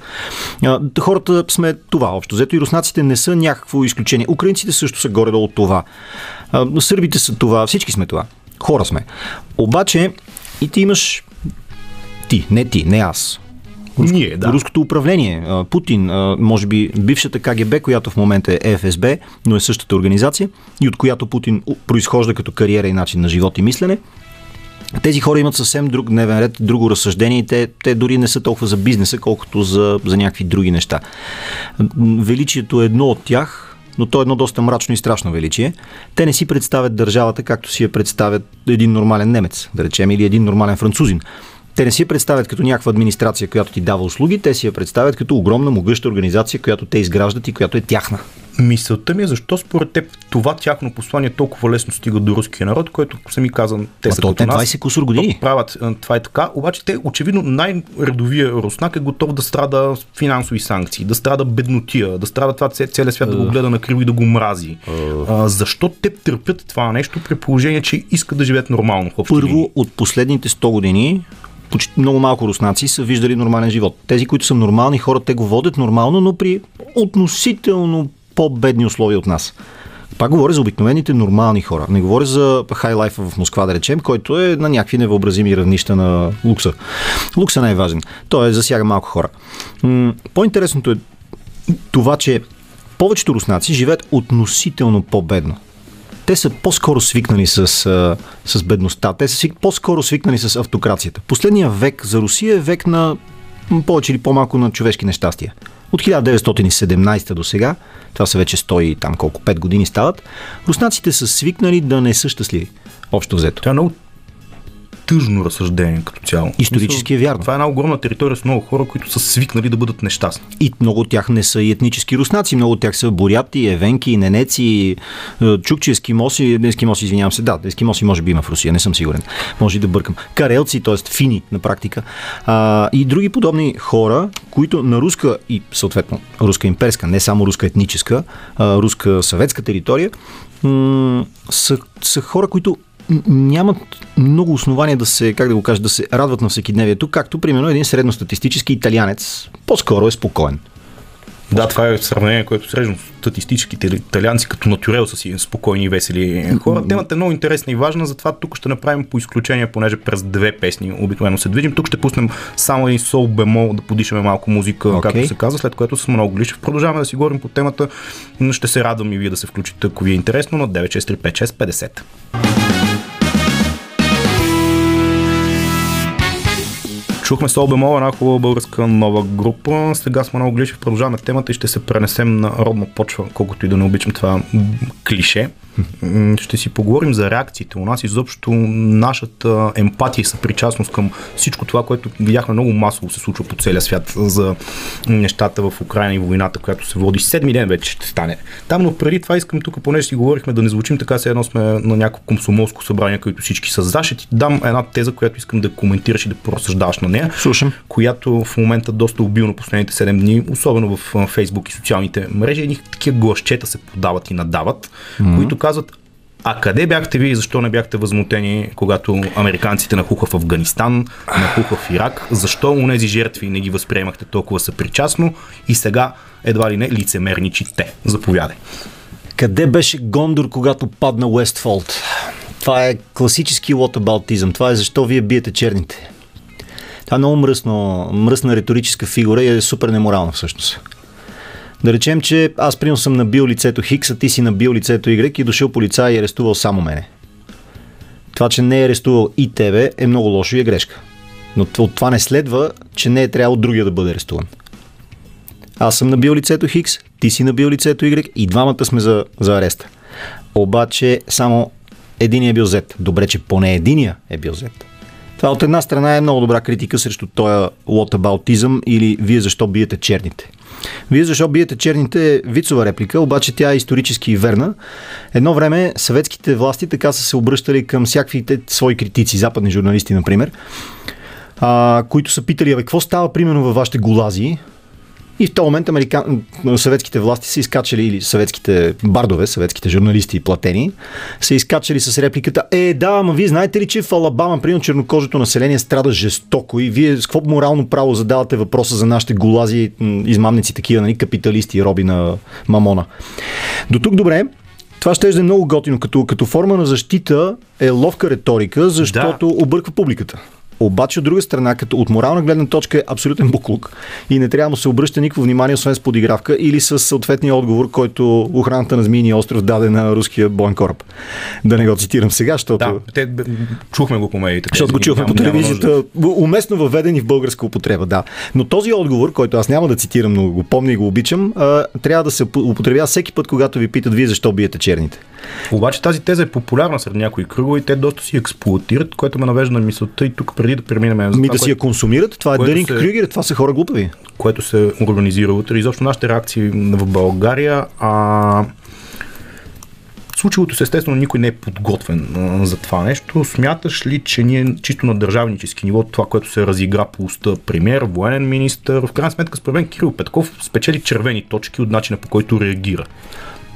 А, хората сме това общо. Взето и руснаците не са някакво изключение. Украинците също са горе-долу това. А, сърбите са това. Всички сме това. Хора сме. Обаче и ти имаш ти, не ти, не аз. Ние, да. Руското управление, Путин, може би бившата КГБ, която в момента е ФСБ, но е същата организация и от която Путин произхожда като кариера и начин на живот и мислене. Тези хора имат съвсем друг дневен ред, друго разсъждение и те, те дори не са толкова за бизнеса, колкото за, за някакви други неща. Величието е едно от тях, но то е едно доста мрачно и страшно величие. Те не си представят държавата, както си я представят един нормален немец, да речем, или един нормален французин. Те не си я представят като някаква администрация, която ти дава услуги, те си я представят като огромна, могъща организация, която те изграждат и която е тяхна. Мисълта ми е защо според теб това тяхно послание толкова лесно стига до руския народ, който сами казвам, те Ма са то като те нас. 20 кусур години. Правят а, това е така, обаче те очевидно най-редовия руснак е готов да страда финансови санкции, да страда беднотия, да страда това целият свят да го гледа на криво и да го мрази. А, защо те търпят това нещо при положение, че искат да живеят нормално? Първо, от последните 100 години почти много малко руснаци са виждали нормален живот. Тези, които са нормални хора, те го водят нормално, но при относително по-бедни условия от нас. Пак говоря за обикновените нормални хора. Не говоря за хайлайфа в Москва, да речем, който е на някакви невъобразими равнища на лукса. Лукса е най-важен. Той засяга малко хора. По-интересното е това, че повечето руснаци живеят относително по-бедно. Те са по-скоро свикнали с, с бедността. Те са по-скоро свикнали с автокрацията. Последният век за Русия е век на повече или по-малко на човешки нещастия. От 1917 до сега, това са вече 100 и там колко 5 години стават, руснаците са свикнали да не са щастливи. Общо взето. Това е много тъжно разсъждение като цяло. Исторически е вярно. Това е една огромна територия с много хора, които са свикнали да бъдат нещастни. И много от тях не са и етнически руснаци, много от тях са буряти, евенки, ненеци, е, чукчи, ескимоси, не ескимоси, извинявам се, да, ескимоси може би има в Русия, не съм сигурен, може и да бъркам. Карелци, т.е. фини на практика. А, и други подобни хора, които на руска и съответно руска имперска, не само руска етническа, а, руска съветска територия, м- са, са хора, които нямат много основания да се, как да го кажа, да се радват на всекидневието, както примерно един средностатистически италианец по-скоро е спокоен. Да, това е сравнение, което срещам статистическите италианци като натюрел са си спокойни и весели хора. Темата е много интересна и важна, затова тук ще направим по изключение, понеже през две песни обикновено се движим. Тук ще пуснем само един сол бемол, да подишаме малко музика, Окей. както се казва, след което с много Глишев продължаваме да си говорим по темата. но Ще се радвам и вие да се включите, ако ви е интересно, на 9635650. Чухме Сол Бемол, една хубава българска нова група. Сега сме много Глишев, продължаваме темата и ще се пренесем на родна почва, колкото и да не обичам това клише. Ще си поговорим за реакциите у нас, изобщо нашата емпатия и съпричастност към всичко това, което видяхме много масово се случва по целия свят за нещата в Украина и войната, която се води седми ден вече ще стане. Там, но преди това искам тук, понеже си говорихме да не звучим така, се едно сме на някакво комсомолско събрание, където всички са за. Ще ти дам една теза, която искам да коментираш и да просъждаваш на нея Слушам. която в момента доста обилно последните 7 дни, особено в Фейсбук и социалните мрежи, едни такива гласчета се подават и надават, mm-hmm. които казват а къде бяхте ви и защо не бяхте възмутени, когато американците нахуха в Афганистан, нахуха в Ирак? Защо у нези жертви не ги възприемахте толкова съпричастно и сега едва ли не лицемерничите? Заповядай. Къде беше Гондор, когато падна Уестфолд? Това е класически лотабалтизъм. Това е защо вие биете черните. Това е много мръсно, мръсна риторическа фигура и е супер неморална всъщност. Да речем, че аз примерно съм набил лицето Хикс, а ти си набил лицето Y и дошъл полицай и е арестувал само мене. Това, че не е арестувал и тебе, е много лошо и е грешка. Но от това не следва, че не е трябвало другия да бъде арестуван. Аз съм набил лицето Хикс, ти си набил лицето Y и двамата сме за, за ареста. Обаче само един е бил Z. Добре, че поне единия е бил Z. Това от една страна е много добра критика срещу този лотабалтизъм или вие защо биете черните. Вие защо биете черните вицова реплика, обаче тя е исторически верна. Едно време съветските власти така са се обръщали към всякаквите свои критици, западни журналисти, например, а, които са питали, абе, какво става примерно във вашите голази? И в този момент американ... съветските власти са изкачали, или съветските бардове, съветските журналисти платени, са изкачали с репликата Е, да, ама вие знаете ли, че в Алабама, примерно, чернокожото население страда жестоко и вие с какво морално право задавате въпроса за нашите голази, измамници такива, нали, капиталисти и роби на мамона. До тук добре, това ще е много готино. Като, като форма на защита е ловка риторика, защото да. обърква публиката. Обаче, от друга страна, като от морална гледна точка е абсолютен буклук и не трябва да се обръща никакво внимание, освен с подигравка или с съответния отговор, който охраната на Змийния остров даде на руския боен кораб. Да не го цитирам сега, защото... Да, те, чухме го по медиите. Защото го чухме по телевизията, уместно въведен и в българска употреба, да. Но този отговор, който аз няма да цитирам, но го помня и го обичам, трябва да се употребява всеки път, когато ви питат вие защо биете черните. Обаче тази теза е популярна сред някои кръгове и те доста си експлуатират, което ме навежда на мисълта и тук преди да преминем за Ми това, да си я консумират, това е Дъринг се- Крюгер, това са хора глупави. което се организира утре. Изобщо нашите реакции в България. А, случилото се естествено никой не е подготвен а, за това нещо. Смяташ ли, че ние чисто на държавнически ниво, това, което се разигра по уста премьер, военен министр, в крайна сметка според мен Кирил Петков спечели червени точки от начина по който реагира.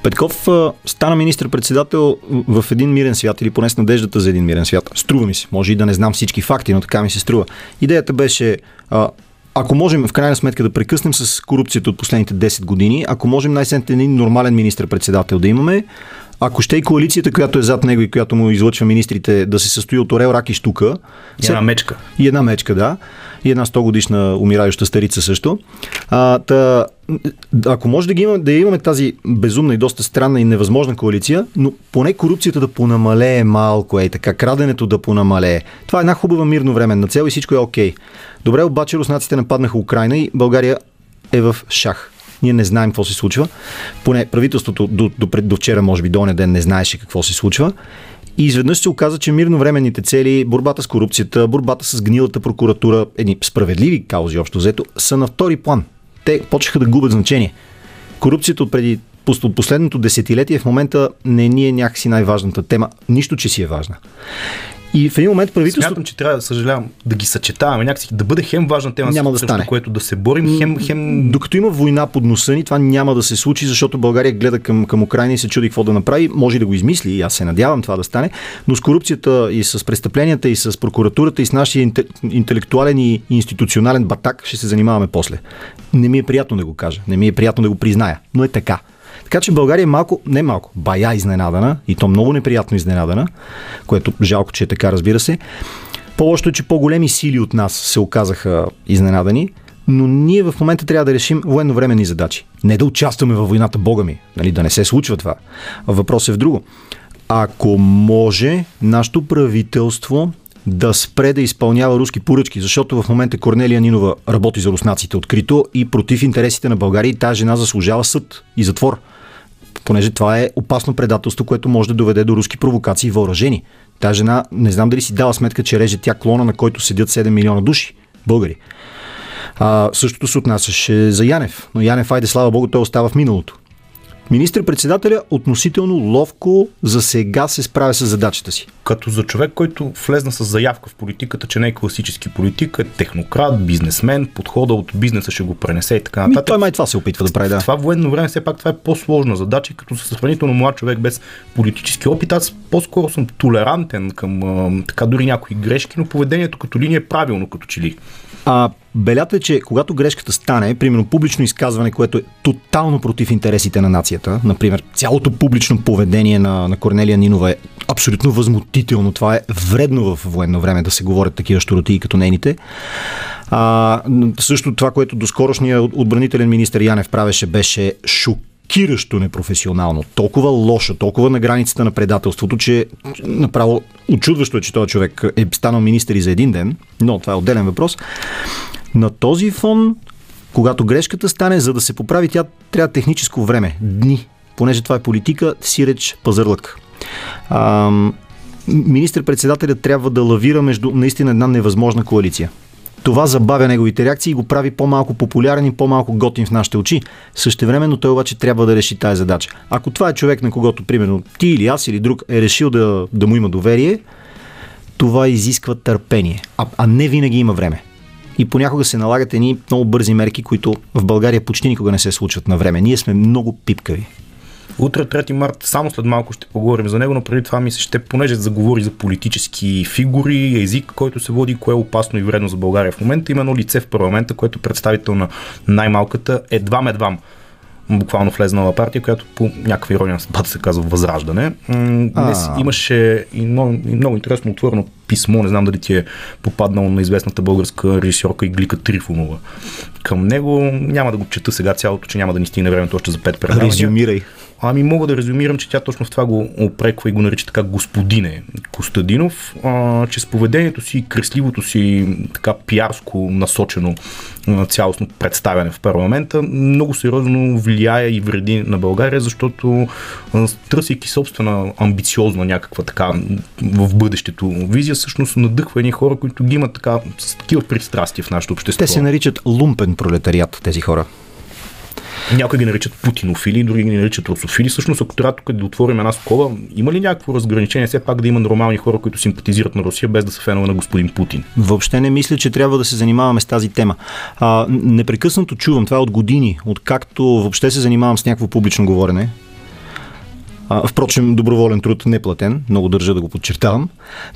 Петков стана министр-председател в един мирен свят или поне с надеждата за един мирен свят. Струва ми се. Може и да не знам всички факти, но така ми се струва. Идеята беше а, ако можем в крайна сметка да прекъснем с корупцията от последните 10 години, ако можем най-сетне един нормален министр-председател да имаме, ако ще и коалицията, която е зад него и която му излъчва министрите, да се състои от Орел, Рак и Штука, И една мечка. и една мечка, да. И една 100 годишна умирающа старица също. А, та, ако може да, ги има, да имаме тази безумна и доста странна и невъзможна коалиция, но поне корупцията да понамалее малко, е така, краденето да понамалее. Това е една хубава мирно временна цел и всичко е окей. Добре, обаче руснаците нападнаха Украина и България е в шах. Ние не знаем какво се случва. Поне правителството до, до, до, вчера, може би до ден, не знаеше какво се случва. И изведнъж се оказа, че мирновременните цели, борбата с корупцията, борбата с гнилата прокуратура, едни справедливи каузи общо взето, са на втори план. Те почнаха да губят значение. Корупцията от преди от последното десетилетие в момента не ни е някакси най-важната тема. Нищо, че си е важна. И в един момент правителството... Смятам, че трябва да съжалявам да ги съчетаваме някакси, да бъде хем важна тема, Няма да стане. което да се борим, хем, хем Докато има война под носа ни, това няма да се случи, защото България гледа към, към Украина и се чуди какво да направи. Може да го измисли, и аз се надявам това да стане, но с корупцията и с престъпленията и с прокуратурата и с нашия инте- интелектуален и институционален батак ще се занимаваме после. Не ми е приятно да го кажа, не ми е приятно да го призная, но е така. Така че България е малко, не малко, бая изненадана и то много неприятно изненадана, което жалко, че е така, разбира се. По-лошото е, че по-големи сили от нас се оказаха изненадани, но ние в момента трябва да решим военновременни задачи. Не да участваме във войната, бога ми, нали, да не се случва това. Въпрос е в друго. Ако може нашето правителство да спре да изпълнява руски поръчки, защото в момента Корнелия Нинова работи за руснаците открито и против интересите на България и тази жена заслужава съд и затвор понеже това е опасно предателство, което може да доведе до руски провокации и въоръжени. Та жена, не знам дали си дала сметка, че реже тя клона, на който седят 7 милиона души българи. А, същото се отнасяше за Янев. Но Янев, айде слава богу, той остава в миналото. Министр-председателя относително ловко за сега се справя с задачата си. Като за човек, който влезна с заявка в политиката, че не е класически политик, е технократ, бизнесмен, подхода от бизнеса ще го пренесе и така Ми, нататък. той май това се опитва да прави, да. В това военно време все пак това е по-сложна задача, като с сравнително млад човек без политически опит, аз по-скоро съм толерантен към а, така дори някои грешки, но поведението като ли ни е правилно, като че ли. А белята е, че когато грешката стане, примерно публично изказване, което е тотално против интересите на нацията, например, цялото публично поведение на, на Корнелия Нинова е абсолютно възмутително. Това е вредно в военно време да се говорят такива щуротии като нейните. А, също това, което доскорошният отбранителен министр Янев правеше, беше шокиращо непрофесионално. Толкова лошо, толкова на границата на предателството, че направо очудващо е, че този човек е станал министър и за един ден, но това е отделен въпрос. На този фон, когато грешката стане, за да се поправи, тя трябва техническо време, дни, понеже това е политика, сиреч пазарлък. Министр-председателят трябва да лавира между наистина една невъзможна коалиция. Това забавя неговите реакции и го прави по-малко популярен и по-малко готин в нашите очи. Същевременно той обаче трябва да реши тази задача. Ако това е човек, на когото, примерно, ти или аз или друг е решил да, да му има доверие, това изисква търпение. А, а не винаги има време. И понякога се налагат едни много бързи мерки, които в България почти никога не се случват на време. Ние сме много пипкави. Утре, 3 март, само след малко ще поговорим за него, но преди това ми се ще, понеже заговори за политически фигури, език, който се води, кое е опасно и вредно за България в момента, именно лице в парламента, което е представител на най-малката едвам-едвам буквално влезнала партия, която по някаква ирония съдбата се казва Възраждане. Днес имаше и много, и много интересно отворено писмо, не знам дали ти е попаднало на известната българска режисьорка Иглика Трифонова. Към него няма да го чета сега цялото, че няма да ни стигне времето още за пет предавания. Резюмирай. Ами мога да резюмирам, че тя точно в това го опреква и го нарича така господине Костадинов, а, че с поведението си, кресливото си, така пиарско насочено цялостно представяне в парламента, много сериозно влияе и вреди на България, защото търсейки собствена амбициозна някаква така в бъдещето визия, всъщност надъхва едни хора, които ги имат така с такива пристрастия в нашето общество. Те се наричат лумпен пролетариат, тези хора. Някои ги наричат путинофили, други ги наричат русофили. Всъщност, ако трябва тук да отворим една скоба, има ли някакво разграничение все пак да има нормални хора, които симпатизират на Русия, без да са фенове на господин Путин? Въобще не мисля, че трябва да се занимаваме с тази тема. А, непрекъснато чувам, това е от години, откакто въобще се занимавам с някакво публично говорене, а, впрочем, доброволен труд не платен, много държа да го подчертавам.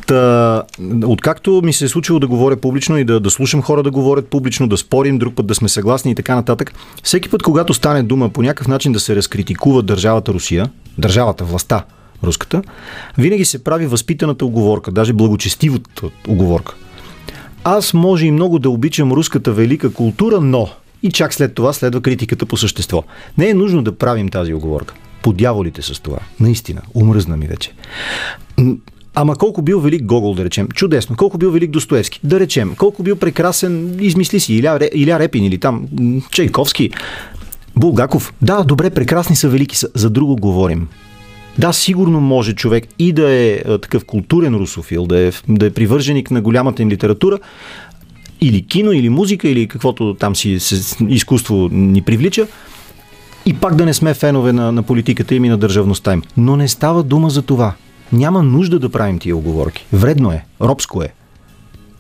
Та, откакто ми се е случило да говоря публично и да, да слушам хора да говорят публично, да спорим, друг път да сме съгласни и така нататък, всеки път, когато стане дума по някакъв начин да се разкритикува държавата Русия, държавата, властта, руската, винаги се прави възпитаната оговорка, даже благочестивата оговорка. Аз може и много да обичам руската велика култура, но и чак след това следва критиката по същество. Не е нужно да правим тази оговорка подяволите с това. Наистина, умръзна ми вече. Ама колко бил велик Гогол, да речем. Чудесно. Колко бил велик Достоевски, да речем. Колко бил прекрасен, измисли си, Иля, Иля Репин или там Чайковски. Булгаков. Да, добре, прекрасни са, велики са. За друго говорим. Да, сигурно може човек и да е такъв културен русофил, да е, да е привърженик на голямата им литература, или кино, или музика, или каквото там си изкуство ни привлича, и пак да не сме фенове на, на политиката им и на държавността им. Но не става дума за това. Няма нужда да правим тия оговорки. Вредно е, робско е.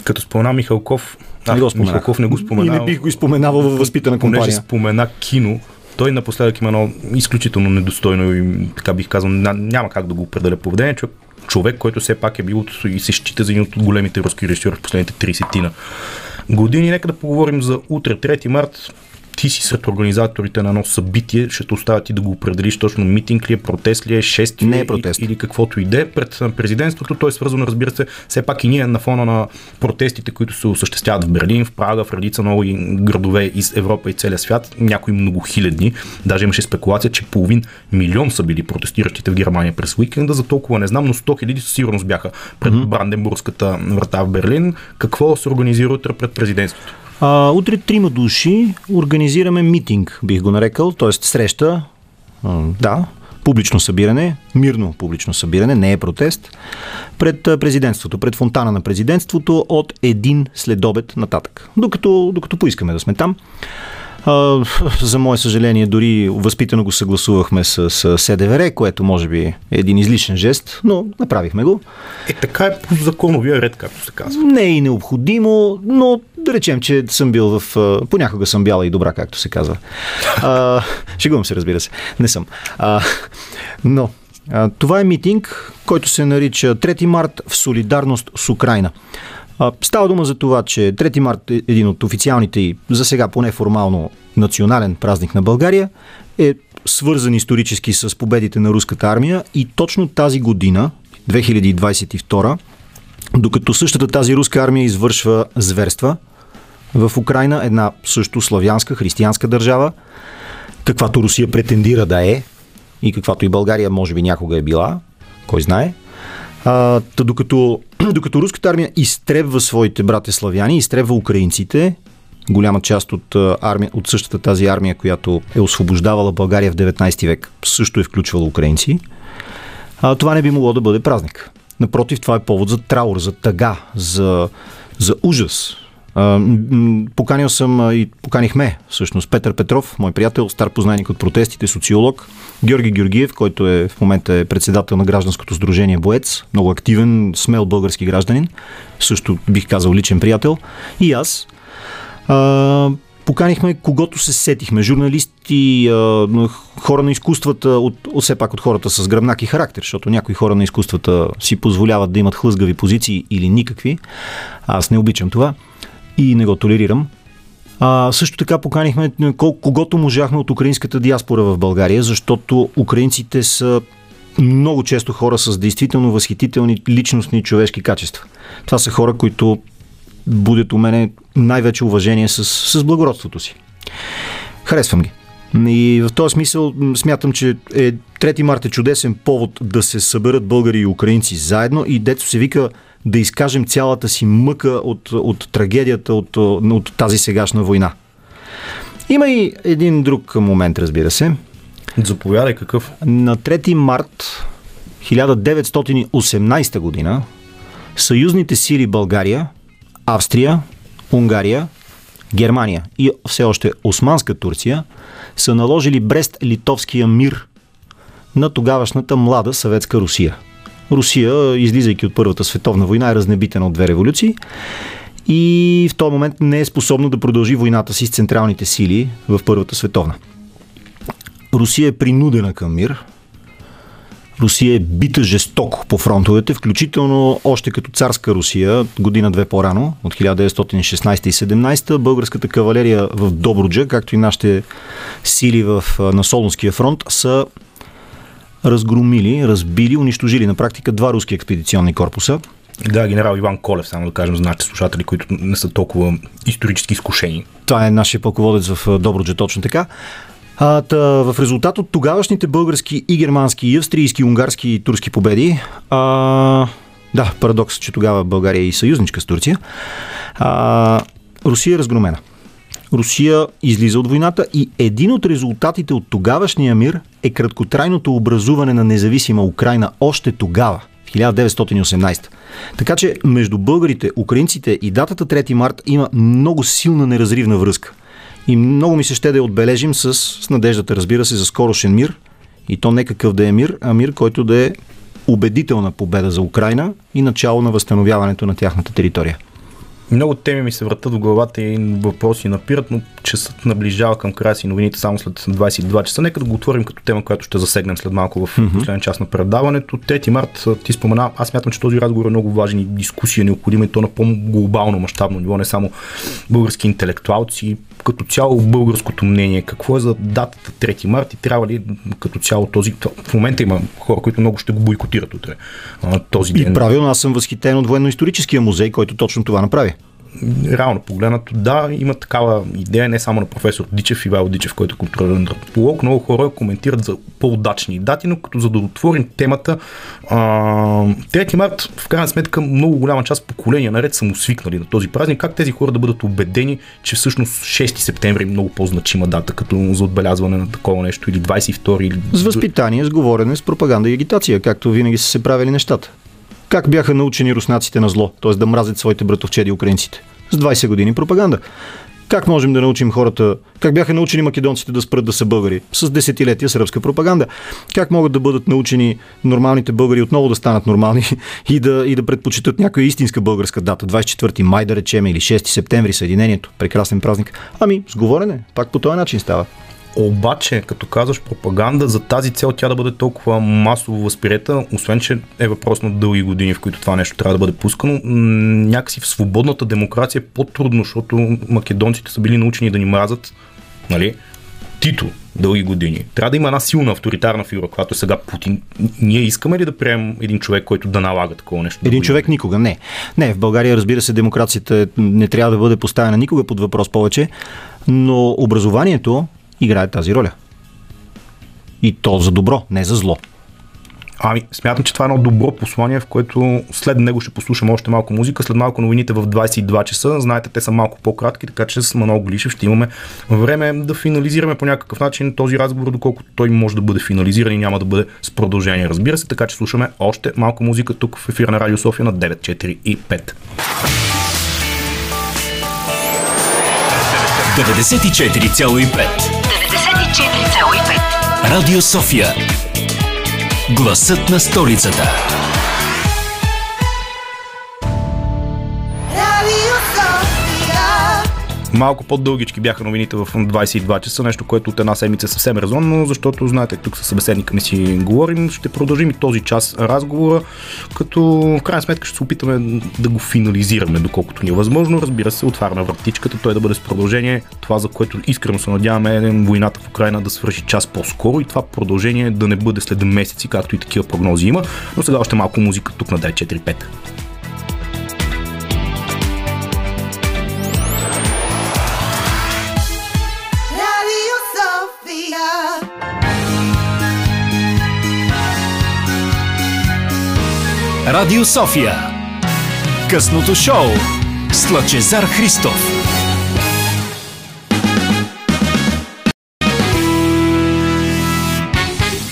Като спомена Михалков, а, не го Михалков не го спомена. И не бих го изпоменавал във възпитана компания. Понеже спомена кино, той напоследък има едно изключително недостойно и така бих казал, няма как да го определя поведение, човек, човек, който все пак е бил и се счита за един от големите руски режисьори в последните 30 години. Нека да поговорим за утре, 3 март ти си сред организаторите на едно събитие, ще те оставят и да го определиш точно митинг ли е, протест ли е, шествие Не е протест. или, или каквото и да е пред президентството. Той е свързано, разбира се, все пак и ние на фона на протестите, които се осъществяват в Берлин, в Прага, в редица нови градове из Европа и целия свят, някои много хилядни. Даже имаше спекулация, че половин милион са били протестиращите в Германия през уикенда, за толкова не знам, но 100 хиляди със сигурност бяха пред mm-hmm. Бранденбургската врата в Берлин. Какво се организира утре пред президентството? А, утре трима души организираме митинг, бих го нарекал, т.е. среща, да, публично събиране, мирно публично събиране, не е протест, пред президентството, пред фонтана на президентството от един следобед нататък. Докато, докато поискаме да сме там. За мое съжаление, дори възпитано го съгласувахме с, с СДВР, което може би е един излишен жест, но направихме го. Е, така е по законовия ред, както се казва. Не е и необходимо, но да речем, че съм бил в... Понякога съм бяла и добра, както се казва. А, [laughs] шегувам се, разбира се. Не съм. А, но а, това е митинг, който се нарича 3 март в солидарност с Украина. Става дума за това, че 3 март е един от официалните и за сега поне формално национален празник на България е свързан исторически с победите на руската армия и точно тази година, 2022, докато същата тази руска армия извършва зверства в Украина, една също славянска, християнска държава, каквато Русия претендира да е и каквато и България може би някога е била, кой знае. А, та докато, [clears throat] докато руската армия изтребва своите брате славяни, изтребва украинците, голяма част от, армия, от същата тази армия, която е освобождавала България в 19 век, също е включвала украинци, а, това не би могло да бъде празник. Напротив, това е повод за траур, за тъга, за, за ужас. Поканил съм и поканихме всъщност Петър Петров, мой приятел, стар познайник от протестите, социолог, Георги Георгиев, който е в момента е председател на гражданското сдружение Боец, много активен, смел български гражданин, също бих казал личен приятел, и аз. Поканихме когото се сетихме, журналисти, хора на изкуствата, от, все пак от хората с гръбнак и характер, защото някои хора на изкуствата си позволяват да имат хлъзгави позиции или никакви. Аз не обичам това и не го толерирам. А, също така поканихме колко, когото можахме от украинската диаспора в България, защото украинците са много често хора с действително възхитителни личностни човешки качества. Това са хора, които будят у мене най-вече уважение с, с благородството си. Харесвам ги. И в този смисъл смятам, че е, 3 марта е чудесен повод да се съберат българи и украинци заедно и дето се вика да изкажем цялата си мъка от, от трагедията от, от тази сегашна война. Има и един друг момент, разбира се. Заповядай какъв? На 3 март 1918 година съюзните сили България, Австрия, Унгария, Германия и все още Османска Турция са наложили Брест-Литовския мир на тогавашната млада съветска Русия. Русия, излизайки от Първата световна война, е разнебитена от две революции и в този момент не е способна да продължи войната си с централните сили в Първата световна. Русия е принудена към мир. Русия е бита жестоко по фронтовете, включително още като царска Русия, година-две по-рано, от 1916 и 17 българската кавалерия в Добруджа, както и нашите сили в, на Солунския фронт, са разгромили, разбили, унищожили на практика два руски експедиционни корпуса. Да, генерал Иван Колев, само да кажем за нашите слушатели, които не са толкова исторически изкушени. Това е нашия пълководец в Добруджа, точно така. А, та, в резултат от тогавашните български и германски, и австрийски, и унгарски и турски победи, а, да, парадокс, че тогава България е и съюзничка с Турция, а, Русия е разгромена. Русия излиза от войната и един от резултатите от тогавашния мир е краткотрайното образуване на независима Украина още тогава, в 1918. Така че между българите, украинците и датата 3 март има много силна неразривна връзка. И много ми се ще да я отбележим с, с надеждата, разбира се, за скорошен мир. И то не какъв да е мир, а мир, който да е убедителна победа за Украина и начало на възстановяването на тяхната територия. Много теми ми се вратат в главата и въпроси напират, но часът наближава към края си новините само след 22 часа. Нека да го отворим като тема, която ще засегнем след малко в mm-hmm. последния част на предаването. 3 март ти спомена, аз мятам, че този разговор е много важен и дискусия е необходима и то на по-глобално мащабно ниво, не само български интелектуалци, като цяло българското мнение. Какво е за датата 3 март и трябва ли като цяло този... В момента има хора, които много ще го бойкотират утре този ден. И правилно, аз съм възхитен от военно-историческия музей, който точно това направи реално погледнато, да, има такава идея не само на професор Дичев, Ивайло Дичев, който е културен антрополог, много хора коментират за по-удачни дати, но като за да отворим темата, а, 3 март, в крайна сметка, много голяма част поколения наред са му свикнали на този празник. Как тези хора да бъдат убедени, че всъщност 6 септември е много по-значима дата, като за отбелязване на такова нещо, или 22 или... С възпитание, с говорене, с пропаганда и агитация, както винаги са се правили нещата. Как бяха научени руснаците на зло, т.е. да мразят своите братовчеди украинците? С 20 години пропаганда. Как можем да научим хората, как бяха научени македонците да спрат да са българи? С десетилетия сръбска пропаганда. Как могат да бъдат научени нормалните българи отново да станат нормални [laughs] и да, и да предпочитат някоя истинска българска дата? 24 май да речем или 6 септември, Съединението. Прекрасен празник. Ами, с говорене. Пак по този начин става. Обаче, като казваш пропаганда, за тази цел тя да бъде толкова масово възприета, освен че е въпрос на дълги години, в които това нещо трябва да бъде пускано, някакси в свободната демокрация е по-трудно, защото македонците са били научени да ни мразят, нали? Тито, дълги години. Трябва да има една силна авторитарна фигура, която сега Путин. Ние искаме ли да приемем един човек, който да налага такова нещо? Един да човек никога, не. Не, в България, разбира се, демокрацията не трябва да бъде поставена никога под въпрос повече, но образованието играе тази роля. И то за добро, не за зло. Ами, смятам, че това е едно добро послание, в което след него ще послушаме още малко музика, след малко новините в 22 часа. Знаете, те са малко по-кратки, така че с Манол Глишев ще имаме време да финализираме по някакъв начин този разговор, доколкото той може да бъде финализиран и няма да бъде с продължение, разбира се. Така че слушаме още малко музика тук в ефира на Радио София на 9, 4 и 5. 94,5 94,5. Радио София. Гласът на столицата. Малко по-дългички бяха новините в 22 часа, нещо, което от една седмица е съвсем резонно, защото знаете, тук със събеседника ми си говорим. Ще продължим и този час разговора, като в крайна сметка ще се опитаме да го финализираме, доколкото ни е възможно. Разбира се, отваряме вратичката, той да бъде с продължение. Това, за което искрено се надяваме, е войната в Украина да свърши час по-скоро и това продължение да не бъде след месеци, както и такива прогнози има. Но сега още малко музика тук на 945. Радио София. Късното шоу с Лъчезар Христов.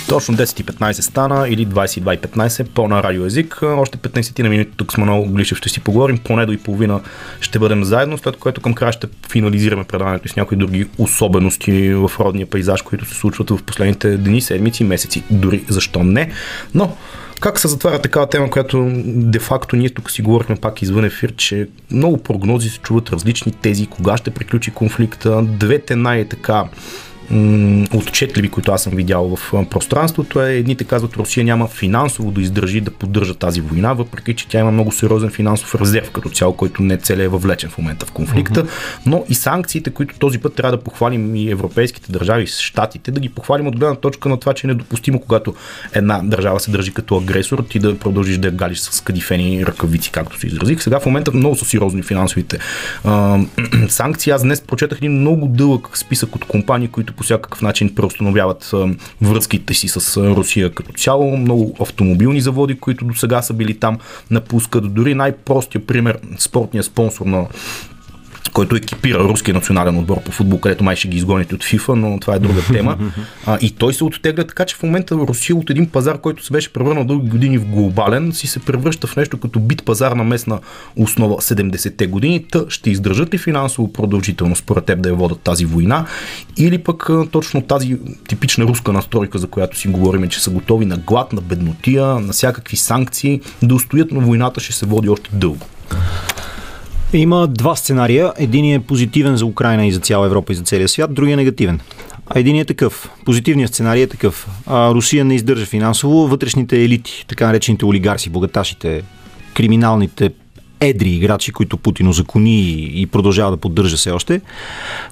Точно 10.15 стана или 22.15 по-на радиоязик. Още 15 на минути тук с Манол Глишев ще си поговорим. Поне до и половина ще бъдем заедно, след което към края ще финализираме предаването с някои други особености в родния пейзаж, които се случват в последните дни, седмици, месеци. Дори защо не. Но как се затваря такава тема, която де-факто ние тук си говорихме пак извън ефир, че много прогнози се чуват различни тези, кога ще приключи конфликта. Двете най-така отчетливи, които аз съм видял в пространството е едните казват, Русия няма финансово да издържи да поддържа тази война, въпреки че тя има много сериозен финансов резерв като цяло, който не целе е въвлечен в момента в конфликта, но и санкциите, които този път трябва да похвалим и европейските държави, щатите, да ги похвалим от гледна точка на това, че е недопустимо, когато една държава се държи като агресор, ти да продължиш да я галиш с кадифени ръкавици, както се изразих. Сега в момента много са сериозни финансовите а, [clears throat] санкции. Аз днес прочетах един много дълъг списък от компании, които по всякакъв начин преустановяват връзките си с Русия като цяло. Много автомобилни заводи, които до сега са били там, напускат. Дори най-простия пример, спортния спонсор на който екипира руския национален отбор по футбол, където май ще ги изгоните от FIFA, но това е друга тема. А, и той се оттегля така, че в момента Русия от един пазар, който се беше превърнал дълги години в глобален, си се превръща в нещо като бит пазар на местна основа 70-те години. Та ще издържат ли финансово продължително според теб да я водят тази война? Или пък точно тази типична руска настройка, за която си говорим, че са готови на глад, на беднотия, на всякакви санкции, да устоят, но войната ще се води още дълго. Има два сценария. Един е позитивен за Украина и за цяла Европа и за целия свят, другия е негативен. А един е такъв. Позитивният сценарий е такъв. А, Русия не издържа финансово. Вътрешните елити, така наречените олигарси, богаташите, криминалните едри играчи, които Путин озакони и продължава да поддържа все още,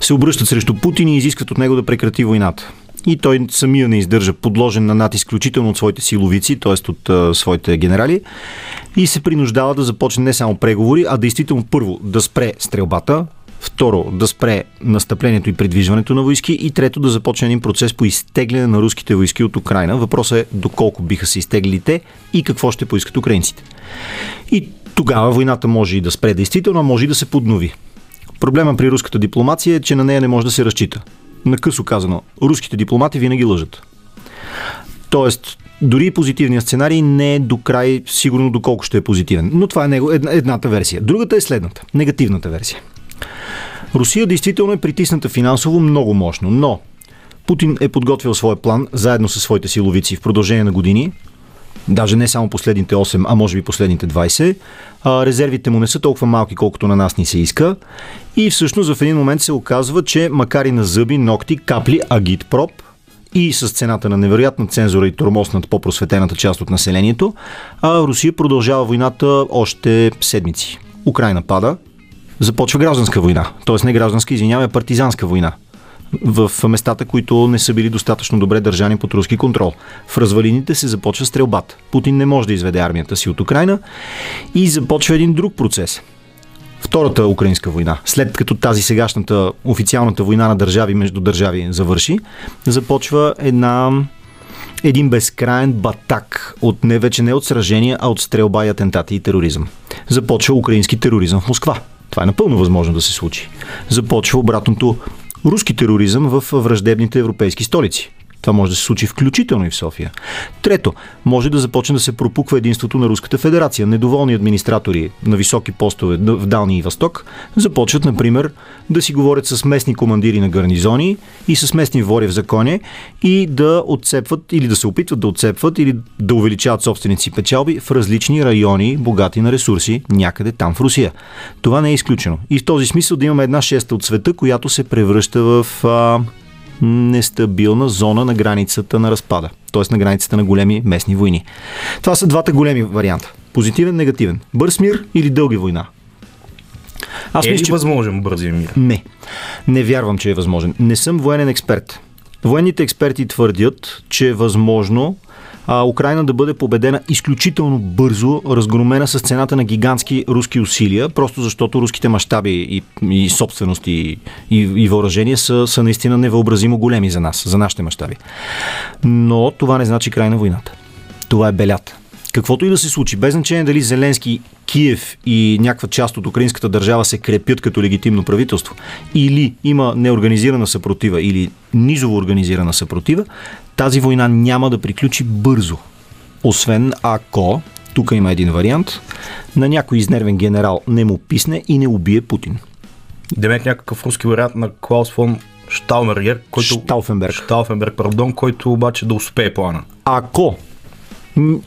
се обръщат срещу Путин и изискват от него да прекрати войната и той самия не издържа, подложен на над изключително от своите силовици, т.е. от а, своите генерали, и се принуждава да започне не само преговори, а действително първо да спре стрелбата, Второ, да спре настъплението и придвижването на войски. И трето, да започне един процес по изтегляне на руските войски от Украина. Въпросът е доколко биха се изтеглили те и какво ще поискат украинците. И тогава войната може и да спре действително, а може и да се поднови. Проблема при руската дипломация е, че на нея не може да се разчита накъсо казано, руските дипломати винаги лъжат. Тоест, дори и позитивният сценарий не е до край сигурно доколко ще е позитивен. Но това е едната версия. Другата е следната, негативната версия. Русия действително е притисната финансово много мощно, но Путин е подготвил своя план заедно с своите силовици в продължение на години, даже не само последните 8, а може би последните 20. А, резервите му не са толкова малки, колкото на нас ни се иска. И всъщност в един момент се оказва, че макар и на зъби, ногти, капли, агитпроп, и с цената на невероятна цензура и тормоз над по-просветената част от населението, а Русия продължава войната още седмици. Украина пада, започва гражданска война. Тоест не гражданска, извинявай, а партизанска война в местата, които не са били достатъчно добре държани под руски контрол. В развалините се започва стрелбата. Путин не може да изведе армията си от Украина и започва един друг процес. Втората украинска война, след като тази сегашната официалната война на държави между държави завърши, започва една един безкрайен батак от не вече не от сражения, а от стрелба и атентати и тероризъм. Започва украински тероризъм в Москва. Това е напълно възможно да се случи. Започва обратното руски тероризъм в враждебните европейски столици. Това може да се случи включително и в София. Трето, може да започне да се пропуква единството на Руската федерация. Недоволни администратори на високи постове в Дални и Восток започват, например, да си говорят с местни командири на гарнизони и с местни вори в законе и да отцепват или да се опитват да отцепват или да увеличават собственици печалби в различни райони, богати на ресурси, някъде там в Русия. Това не е изключено. И в този смисъл да имаме една шеста от света, която се превръща в а, нестабилна зона на границата на разпада, т.е. на границата на големи местни войни. Това са двата големи варианта. Позитивен, негативен. Бърз мир или дълги война. Аз е мисля, че... възможен бързия мир? Не. Не вярвам, че е възможен. Не съм военен експерт. Военните експерти твърдят, че е възможно Украина да бъде победена изключително бързо, разгромена с цената на гигантски руски усилия, просто защото руските мащаби и, и собствености и, и, и въоръжения са, са наистина невъобразимо големи за нас, за нашите мащаби. Но това не значи край на войната. Това е белята. Каквото и да се случи, без значение дали Зеленски, Киев и някаква част от украинската държава се крепят като легитимно правителство, или има неорганизирана съпротива, или низово организирана съпротива, тази война няма да приключи бързо. Освен ако, тук има един вариант, на някой изнервен генерал не му писне и не убие Путин. Демек някакъв руски вариант на Клаус фон Шталмергер, който... Штауфенберг. Штауфенберг, пардон, който обаче да успее плана. Ако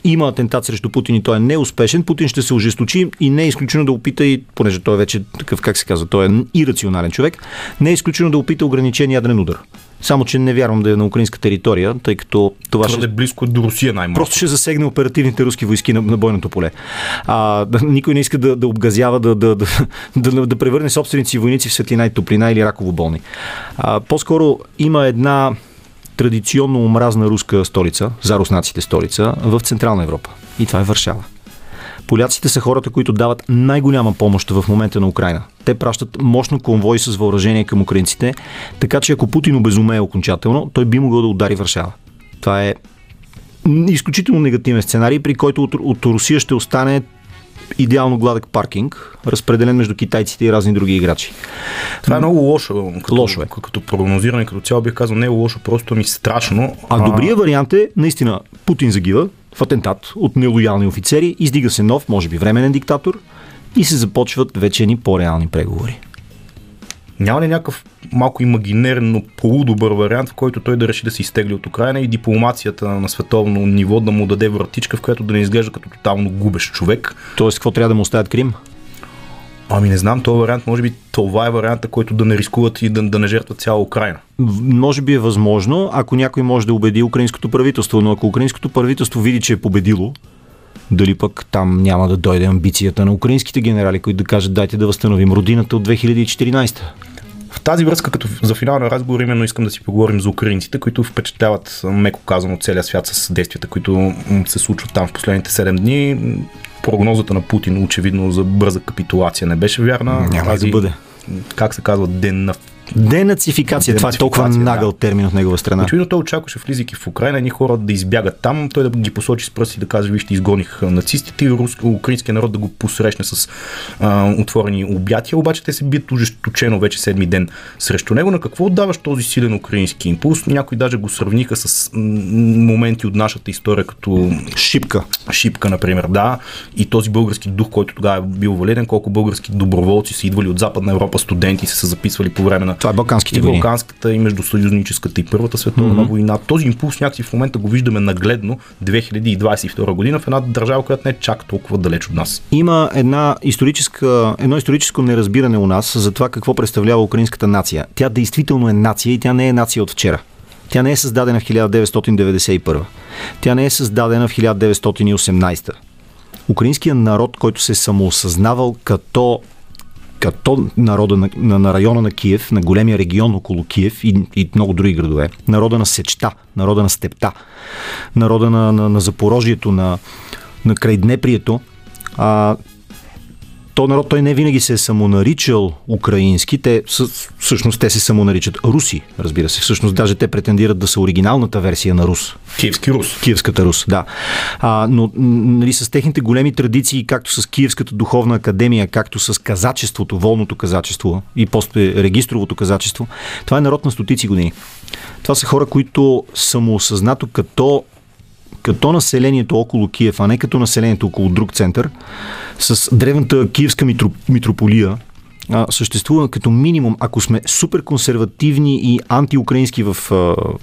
има атентат срещу Путин и той е неуспешен, Путин ще се ожесточи и не е изключено да опита, и, понеже той е вече такъв, как се казва, той е ирационален човек, не е изключено да опита ограничен ядрен удар. Само, че не вярвам да е на украинска територия, тъй като това Твърде ще близко до Русия най-малко. Просто ще засегне оперативните руски войски на, на бойното поле. А, да, никой не иска да, да обгазява, да, да, да, да, да превърне собственици си войници в светлина и топлина или раково болни. А, по-скоро има една традиционно омразна руска столица, за руснаците столица, в Централна Европа. И това е Варшава. Поляците са хората, които дават най-голяма помощ в момента на Украина. Те пращат мощно конвой с въоръжение към украинците, така че ако Путин обезумее окончателно, той би могъл да удари Варшава. Това е изключително негативен сценарий, при който от, от Русия ще остане идеално гладък паркинг, разпределен между китайците и разни други играчи. Това е много лошо. Като, Лошо е. Като прогнозиране, като цяло бих казал, не е лошо, просто ми страшно. А добрият вариант е, наистина, Путин загива в атентат от нелоялни офицери, издига се нов, може би временен диктатор и се започват вече ни по-реални преговори. Няма ли някакъв малко имагинерен, но полудобър вариант, в който той да реши да се изтегли от Украина и дипломацията на световно ниво да му даде вратичка, в която да не изглежда като тотално губещ човек? Тоест, какво трябва да му оставят Крим? Ами не знам, този вариант, може би това е варианта, който да не рискуват и да, да не жертват цяла Украина. Може би е възможно, ако някой може да убеди украинското правителство, но ако украинското правителство види, че е победило, дали пък там няма да дойде амбицията на украинските генерали, които да кажат дайте да възстановим родината от 2014. В тази връзка, като за финален разговор, именно искам да си поговорим за украинците, които впечатляват, меко казано, целия свят с действията, които се случват там в последните 7 дни. Прогнозата на Путин, очевидно, за бърза капитулация не беше вярна. Няма и да бъде. Как се казва, ден на Денацификация, това е толкова да. нагъл термин от негова страна. Очевидно той очакваше, влизайки в Украина, едни хора да избягат там, той да ги посочи с пръсти да каже, вижте, изгоних нацистите и рус, украинския народ да го посрещне с а, отворени обятия, обаче те се бият ожесточено вече седми ден срещу него. На какво отдаваш този силен украински импулс? Някои даже го сравниха с моменти от нашата история, като Шипка. Шипка, например, да, и този български дух, който тогава е бил валиден, колко български доброволци са идвали от Западна Европа, студенти са се записвали по време на Това е Балканските и войни. Балканската, и междусъюзническата, и Първата световна mm-hmm. война. Този импулс някакси в момента го виждаме нагледно 2022 година в една държава, която не е чак толкова далеч от нас. Има една историческа, едно историческо неразбиране у нас за това какво представлява украинската нация. Тя действително е нация и тя не е нация от вчера. Тя не е създадена в 1991. Тя не е създадена в 1918. Украинският народ, който се е самоосъзнавал като като народа на, на, на района на Киев, на големия регион около Киев и, и много други градове, народа на Сечта, народа на Степта, народа на, на, на Запорожието, на, на край Днеприето, а, то народ той не винаги се е самонаричал украински, те всъщност те се самонаричат руси, разбира се. Всъщност даже те претендират да са оригиналната версия на Рус. Киевски Рус. Киевската Рус, да. А, но нали, с техните големи традиции, както с Киевската духовна академия, както с казачеството, волното казачество и после регистровото казачество, това е народ на стотици години. Това са хора, които самоосъзнато като като населението около Киев, а не като населението около друг център, с древната киевска митро, митрополия, а, съществува като минимум, ако сме супер консервативни и антиукраински в,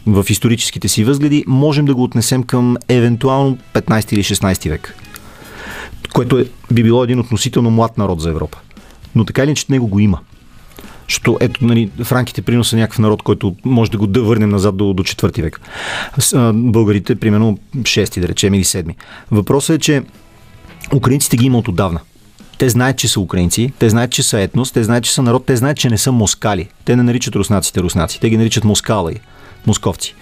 в историческите си възгледи, можем да го отнесем към евентуално 15 или 16 век. Което е, би било един относително млад народ за Европа. Но така или иначе него го има. Защото ето, нали, франките приноса някакъв народ, който може да го да върнем назад до, до 4 век. Българите, примерно 6 да речем или 7. Въпросът е, че украинците ги има от отдавна. Те знаят, че са украинци, те знаят, че са етнос, те знаят, че са народ, те знаят, че не са москали. Те не наричат руснаците руснаци, те ги наричат москала и московци.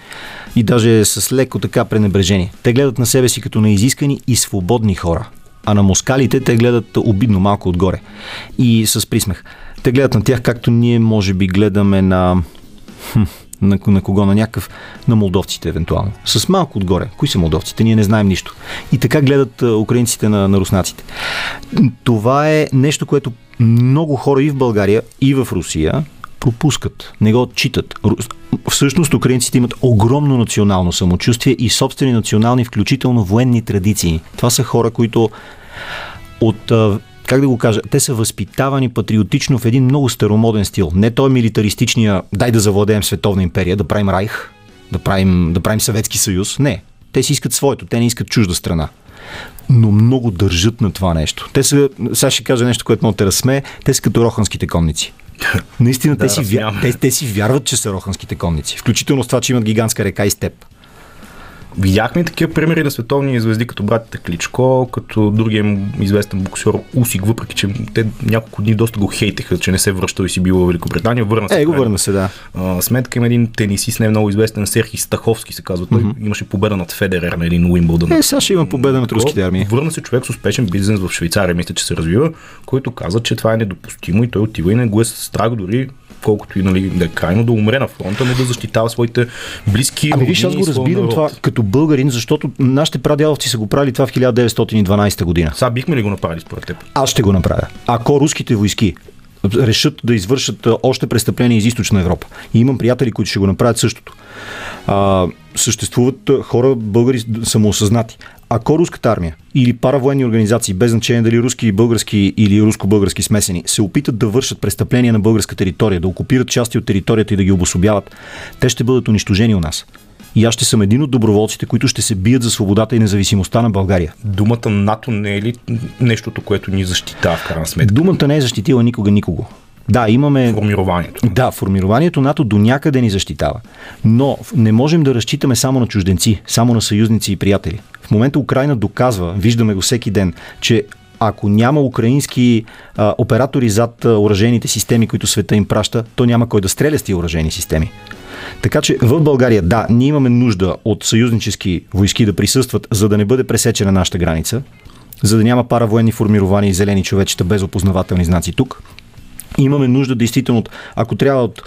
И даже с леко така пренебрежение. Те гледат на себе си като на изискани и свободни хора. А на москалите те гледат обидно малко отгоре. И с присмех. Те гледат на тях както ние може би гледаме на На, на кого? На някакъв. На молдовците, евентуално. С малко отгоре. Кои са молдовците? Ние не знаем нищо. И така гледат украинците на, на руснаците. Това е нещо, което много хора и в България, и в Русия пропускат, не го отчитат. Всъщност украинците имат огромно национално самочувствие и собствени национални, включително военни традиции. Това са хора, които от как да го кажа, те са възпитавани патриотично в един много старомоден стил. Не той милитаристичния, дай да завладеем световна империя, да правим райх, да правим, да правим Съветски съюз. Не. Те си искат своето, те не искат чужда страна. Но много държат на това нещо. Те са, сега ще кажа нещо, което много те разсмее, те са като роханските конници. [laughs] Наистина, да, те, си, вя... те, те си вярват, че са роханските конници. Включително с това, че имат гигантска река и степ. Видяхме такива примери на световни звезди, като братите Кличко, като другия известен боксер Усик, въпреки че те няколко дни доста го хейтеха, че не се връща и си бил в Великобритания. Върна се. Е, го върна се, да. А, сметка има един тенисист, не много известен, Серхи Стаховски се казва. Той mm-hmm. имаше победа над Федерер на един Уимбълдън. Е, сега ще има победа над руските армии. Върна се човек с успешен бизнес в Швейцария, мисля, че се развива, който каза, че това е недопустимо и той отива и не го е страх дори колкото и нали, да е крайно да умре на фронта, но да защитава своите близки. Ами виж, аз го разбирам това като българин, защото нашите прадядовци са го правили това в 1912 година. Сега бихме ли го направили според теб? Аз ще го направя. Ако руските войски решат да извършат още престъпления из източна Европа. И имам приятели, които ще го направят същото. А, съществуват хора, българи самоосъзнати. Ако руската армия или паравоенни организации, без значение дали руски, български или руско-български смесени, се опитат да вършат престъпления на българска територия, да окупират части от територията и да ги обособяват, те ще бъдат унищожени у нас. И аз ще съм един от доброволците, които ще се бият за свободата и независимостта на България. Думата НАТО не е ли нещото, което ни защитава в крайна сметка? Думата не е защитила никога никого. Да, имаме. Формированието. Да, формированието НАТО до някъде ни защитава. Но не можем да разчитаме само на чужденци, само на съюзници и приятели. В момента Украина доказва, виждаме го всеки ден, че ако няма украински а, оператори зад а, оръжейните системи, които света им праща, то няма кой да стреля с тия оръжейни системи. Така че в България, да, ние имаме нужда от съюзнически войски да присъстват, за да не бъде пресечена нашата граница, за да няма паравоенни формирования и зелени човечета без опознавателни знаци тук. Имаме нужда действително, ако трябва от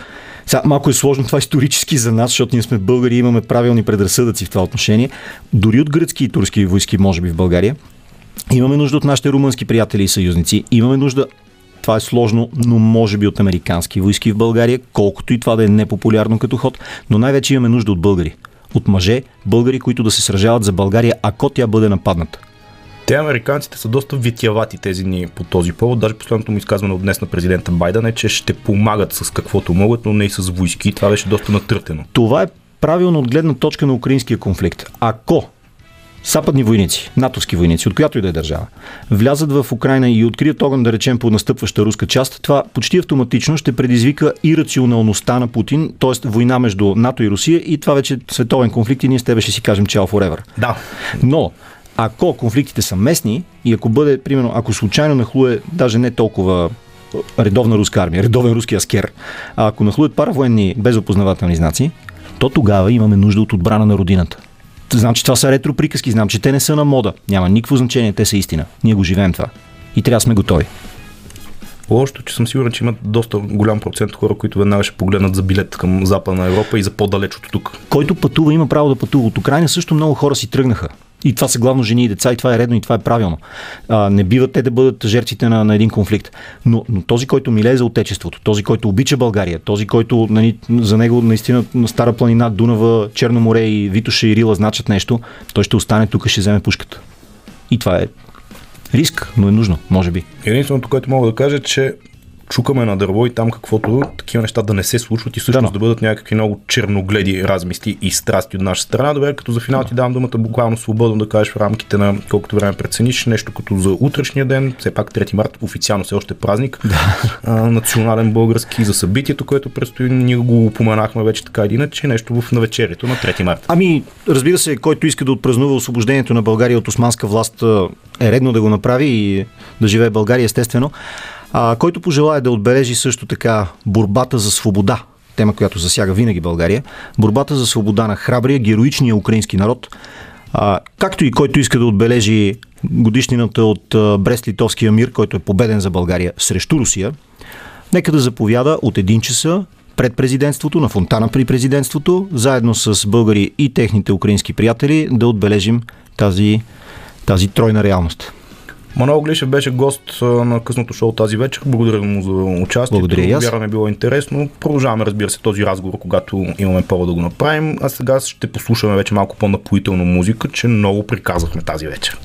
сега, малко е сложно това исторически за нас, защото ние сме българи и имаме правилни предразсъдъци в това отношение. Дори от гръцки и турски войски, може би в България. Имаме нужда от нашите румънски приятели и съюзници. Имаме нужда това е сложно, но може би от американски войски в България, колкото и това да е непопулярно като ход, но най-вече имаме нужда от българи. От мъже, българи, които да се сражават за България, ако тя бъде нападната. Те американците са доста витявати тези дни по този повод. Даже последното му изказване от днес на президента Байден е, че ще помагат с каквото могат, но не и с войски. Това беше доста натъртено. Това е правилно от гледна точка на украинския конфликт. Ако Западни войници, натовски войници, от която и да е държава, влязат в Украина и открият огън, да речем, по настъпваща руска част, това почти автоматично ще предизвика и рационалността на Путин, т.е. война между НАТО и Русия и това вече е световен конфликт и ние с тебе ще си кажем чао forever. Да. Но ако конфликтите са местни и ако бъде, примерно, ако случайно нахлуе даже не толкова редовна руска армия, редовен руски аскер, а ако нахлуят паравоенни без опознавателни знаци, то тогава имаме нужда от отбрана на родината. Знам, че това са ретро приказки, знам, че те не са на мода. Няма никакво значение, те са истина. Ние го живеем това. И трябва да сме готови. Лошото, че съм сигурен, че има доста голям процент хора, които веднага ще погледнат за билет към Западна Европа и за по-далеч от тук. Който пътува, има право да пътува. От Украина също много хора си тръгнаха. И това са главно жени и деца, и това е редно, и това е правилно. А, не биват те да бъдат жертвите на, на един конфликт. Но, но този, който милее за отечеството, този, който обича България, този, който нали, за него наистина на Стара планина, Дунава, Черно море и Витоша и Рила значат нещо, той ще остане тук ще вземе пушката. И това е риск, но е нужно, може би. Единственото, което мога да кажа, че чукаме на дърво и там каквото такива неща да не се случват и всъщност да, да бъдат някакви много черногледи размисли и страсти от наша страна. Добре, като за финал ти давам думата буквално свободно да кажеш в рамките на колкото време прецениш нещо като за утрешния ден, все пак 3 март официално все още празник, да. а, национален български за събитието, което предстои, ние го упоменахме вече така или иначе, нещо в навечерието на 3 март. Ами, разбира се, който иска да отпразнува освобождението на България от османска власт е редно да го направи и да живее България естествено а, който пожелая да отбележи също така борбата за свобода, тема, която засяга винаги България, борбата за свобода на храбрия, героичния украински народ, а, както и който иска да отбележи годишнината от Брест-Литовския мир, който е победен за България срещу Русия, нека да заповяда от един часа пред президентството, на фонтана при президентството, заедно с българи и техните украински приятели да отбележим тази, тази тройна реалност. Манол Глишев беше гост на късното шоу тази вечер. Благодаря му за участието. Благодаря е било интересно. Продължаваме, разбира се, този разговор, когато имаме повод да го направим. А сега ще послушаме вече малко по-напоителна музика, че много приказахме тази вечер.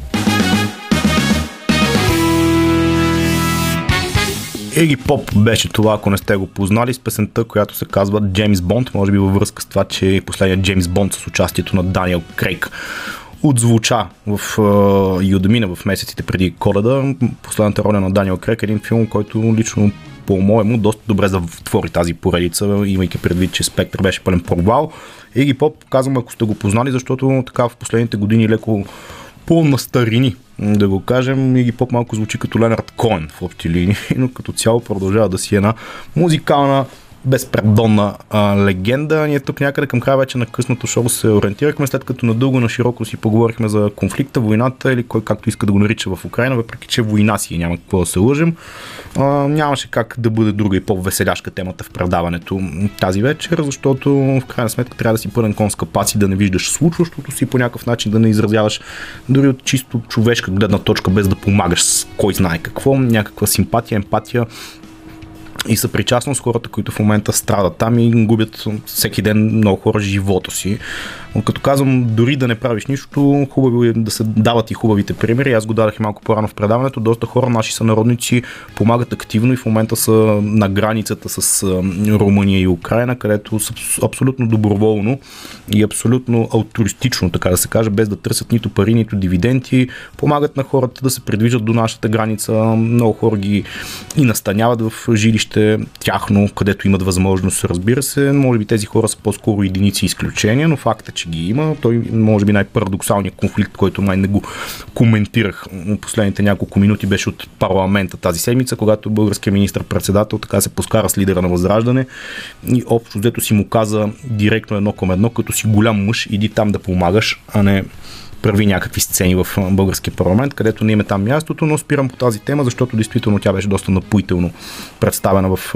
Еги Поп беше това, ако не сте го познали, с песента, която се казва Джеймс Бонд, може би във връзка с това, че е последният Джеймс Бонд с участието на Даниел Крейг отзвуча в Юдемина в месеците преди коледа. Последната роля на Даниел Крек е един филм, който лично по-моему доста добре затвори тази поредица, имайки предвид, че Спектър беше пълен провал. Еги Поп, казвам, ако сте го познали, защото така в последните години леко по-настарини, да го кажем. Иги Поп малко звучи като Ленард Коен в общи линии, [laughs] но като цяло продължава да си една музикална безпредонна а, легенда. Ние тук някъде към края вече на късното шоу се ориентирахме, след като надълго на широко си поговорихме за конфликта, войната или кой както иска да го нарича в Украина, въпреки че война си няма какво да се лъжим. А, нямаше как да бъде друга и по-веселяшка темата в предаването тази вечер, защото в крайна сметка трябва да си пълен конска пац и да не виждаш случващото си по някакъв начин да не изразяваш дори от чисто човешка гледна точка, без да помагаш с кой знае какво, някаква симпатия, емпатия, и съпричастност хората, които в момента страдат там и губят всеки ден много хора живота си. Като казвам, дори да не правиш нищо, хубаво е да се дават и хубавите примери. Аз го дадах и малко по-рано в предаването. Доста хора, наши сънародници, помагат активно и в момента са на границата с Румъния и Украина, където са абсолютно доброволно и абсолютно алтуристично, така да се каже, без да търсят нито пари, нито дивиденти, помагат на хората да се придвижат до нашата граница. Много хора ги и настаняват в жилище тяхно, където имат възможност, разбира се. Може би тези хора са по-скоро единици изключения, но факт че че ги има. Той може би най-парадоксалният конфликт, който май не го коментирах последните няколко минути, беше от парламента тази седмица, когато българският министр-председател така се поскара с лидера на Възраждане и общо взето си му каза директно едно към едно, като си голям мъж, иди там да помагаш, а не прави някакви сцени в българския парламент, където не има там мястото, но спирам по тази тема, защото действително тя беше доста напоително представена в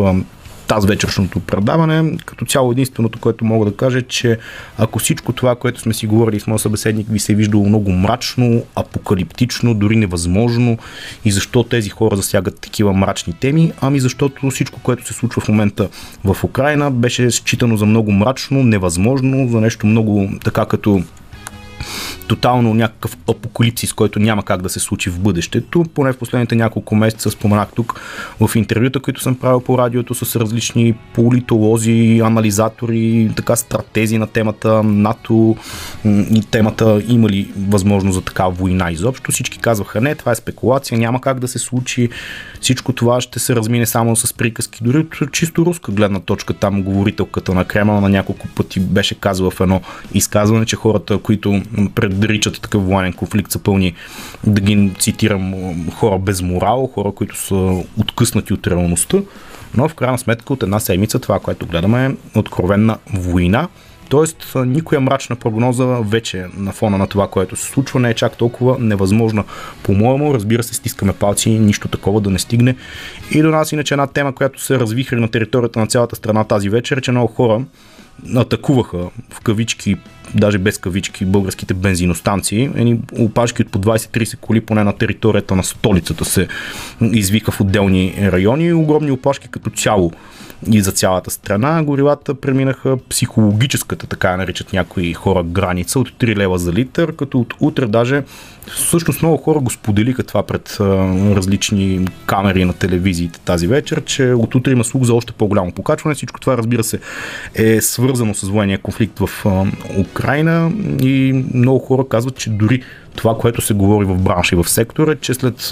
тази вечершното предаване. Като цяло единственото, което мога да кажа, е, че ако всичко това, което сме си говорили с моят събеседник, ви се е виждало много мрачно, апокалиптично, дори невъзможно и защо тези хора засягат такива мрачни теми, ами защото всичко, което се случва в момента в Украина, беше считано за много мрачно, невъзможно, за нещо много така като тотално някакъв апокалипсис, който няма как да се случи в бъдещето. Поне в последните няколко месеца споменах тук в интервюта, които съм правил по радиото с различни политолози, анализатори, така стратези на темата НАТО и темата има ли възможност за такава война изобщо. Всички казваха не, това е спекулация, няма как да се случи. Всичко това ще се размине само с приказки. Дори от чисто руска гледна точка там говорителката на Кремъл на няколко пъти беше казала в едно изказване, че хората, които предричат такъв военен конфликт са пълни, да ги цитирам, хора без морал, хора, които са откъснати от реалността. Но в крайна сметка от една седмица това, което гледаме е откровенна война, Тоест, никоя мрачна прогноза вече на фона на това, което се случва, не е чак толкова невъзможна. По-моему, разбира се, стискаме палци, нищо такова да не стигне. И до нас иначе една тема, която се развихри на територията на цялата страна тази вечер, че много хора атакуваха в кавички, даже без кавички, българските бензиностанции. Едни опашки от по 20-30 коли поне на територията на столицата се извика в отделни райони. Огромни опашки като цяло и за цялата страна. Горивата преминаха психологическата, така наричат някои хора, граница от 3 лева за литър, като от утре даже всъщност много хора го споделиха това пред различни камери на телевизиите тази вечер, че от утре има слух за още по-голямо покачване. Всичко това, разбира се, е свързано с военния конфликт в Украина и много хора казват, че дори това, което се говори в бранша и в сектора, че след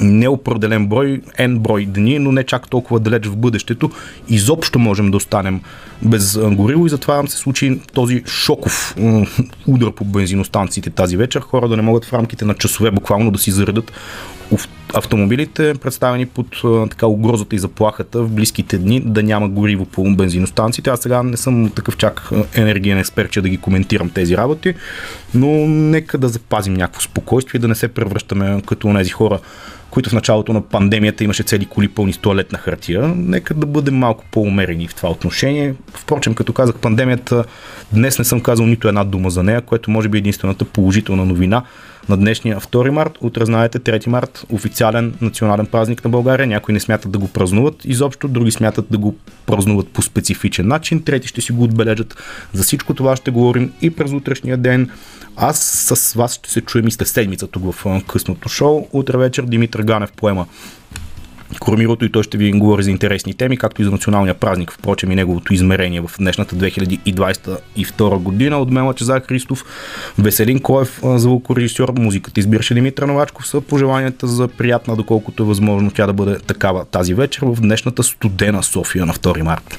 неопределен брой, N брой дни, но не чак толкова далеч в бъдещето, изобщо можем да останем без горило и затова се случи този шоков удар по бензиностанциите тази вечер. Хора да не могат в рамките на часове буквално да си заредат автомобилите, представени под така угрозата и заплахата в близките дни да няма гориво по бензиностанциите. Аз сега не съм такъв чак енергиен експерт, че да ги коментирам тези работи, но нека да запазим някакво спокойствие, да не се превръщаме като тези хора, които в началото на пандемията имаше цели коли пълни с туалетна хартия. Нека да бъдем малко по-умерени в това отношение. Впрочем, като казах пандемията, днес не съм казал нито една дума за нея, което може би е единствената положителна новина на днешния 2 март. Утре знаете 3 март, официален национален празник на България. Някои не смятат да го празнуват изобщо, други смятат да го празнуват по специфичен начин, трети ще си го отбележат. За всичко това ще говорим и през утрешния ден. Аз с вас ще се чуем и след седмица тук в късното шоу. Утре вечер Димитър Ганев поема Кормирото и той ще ви говори за интересни теми, както и за националния празник, впрочем и неговото измерение в днешната 2022 година. От мен Лачезар Христов, Веселин Коев, звукорежисьор, музиката избираше Димитър Новачков са пожеланията за приятна, доколкото е възможно тя да бъде такава тази вечер в днешната студена София на 2 марта.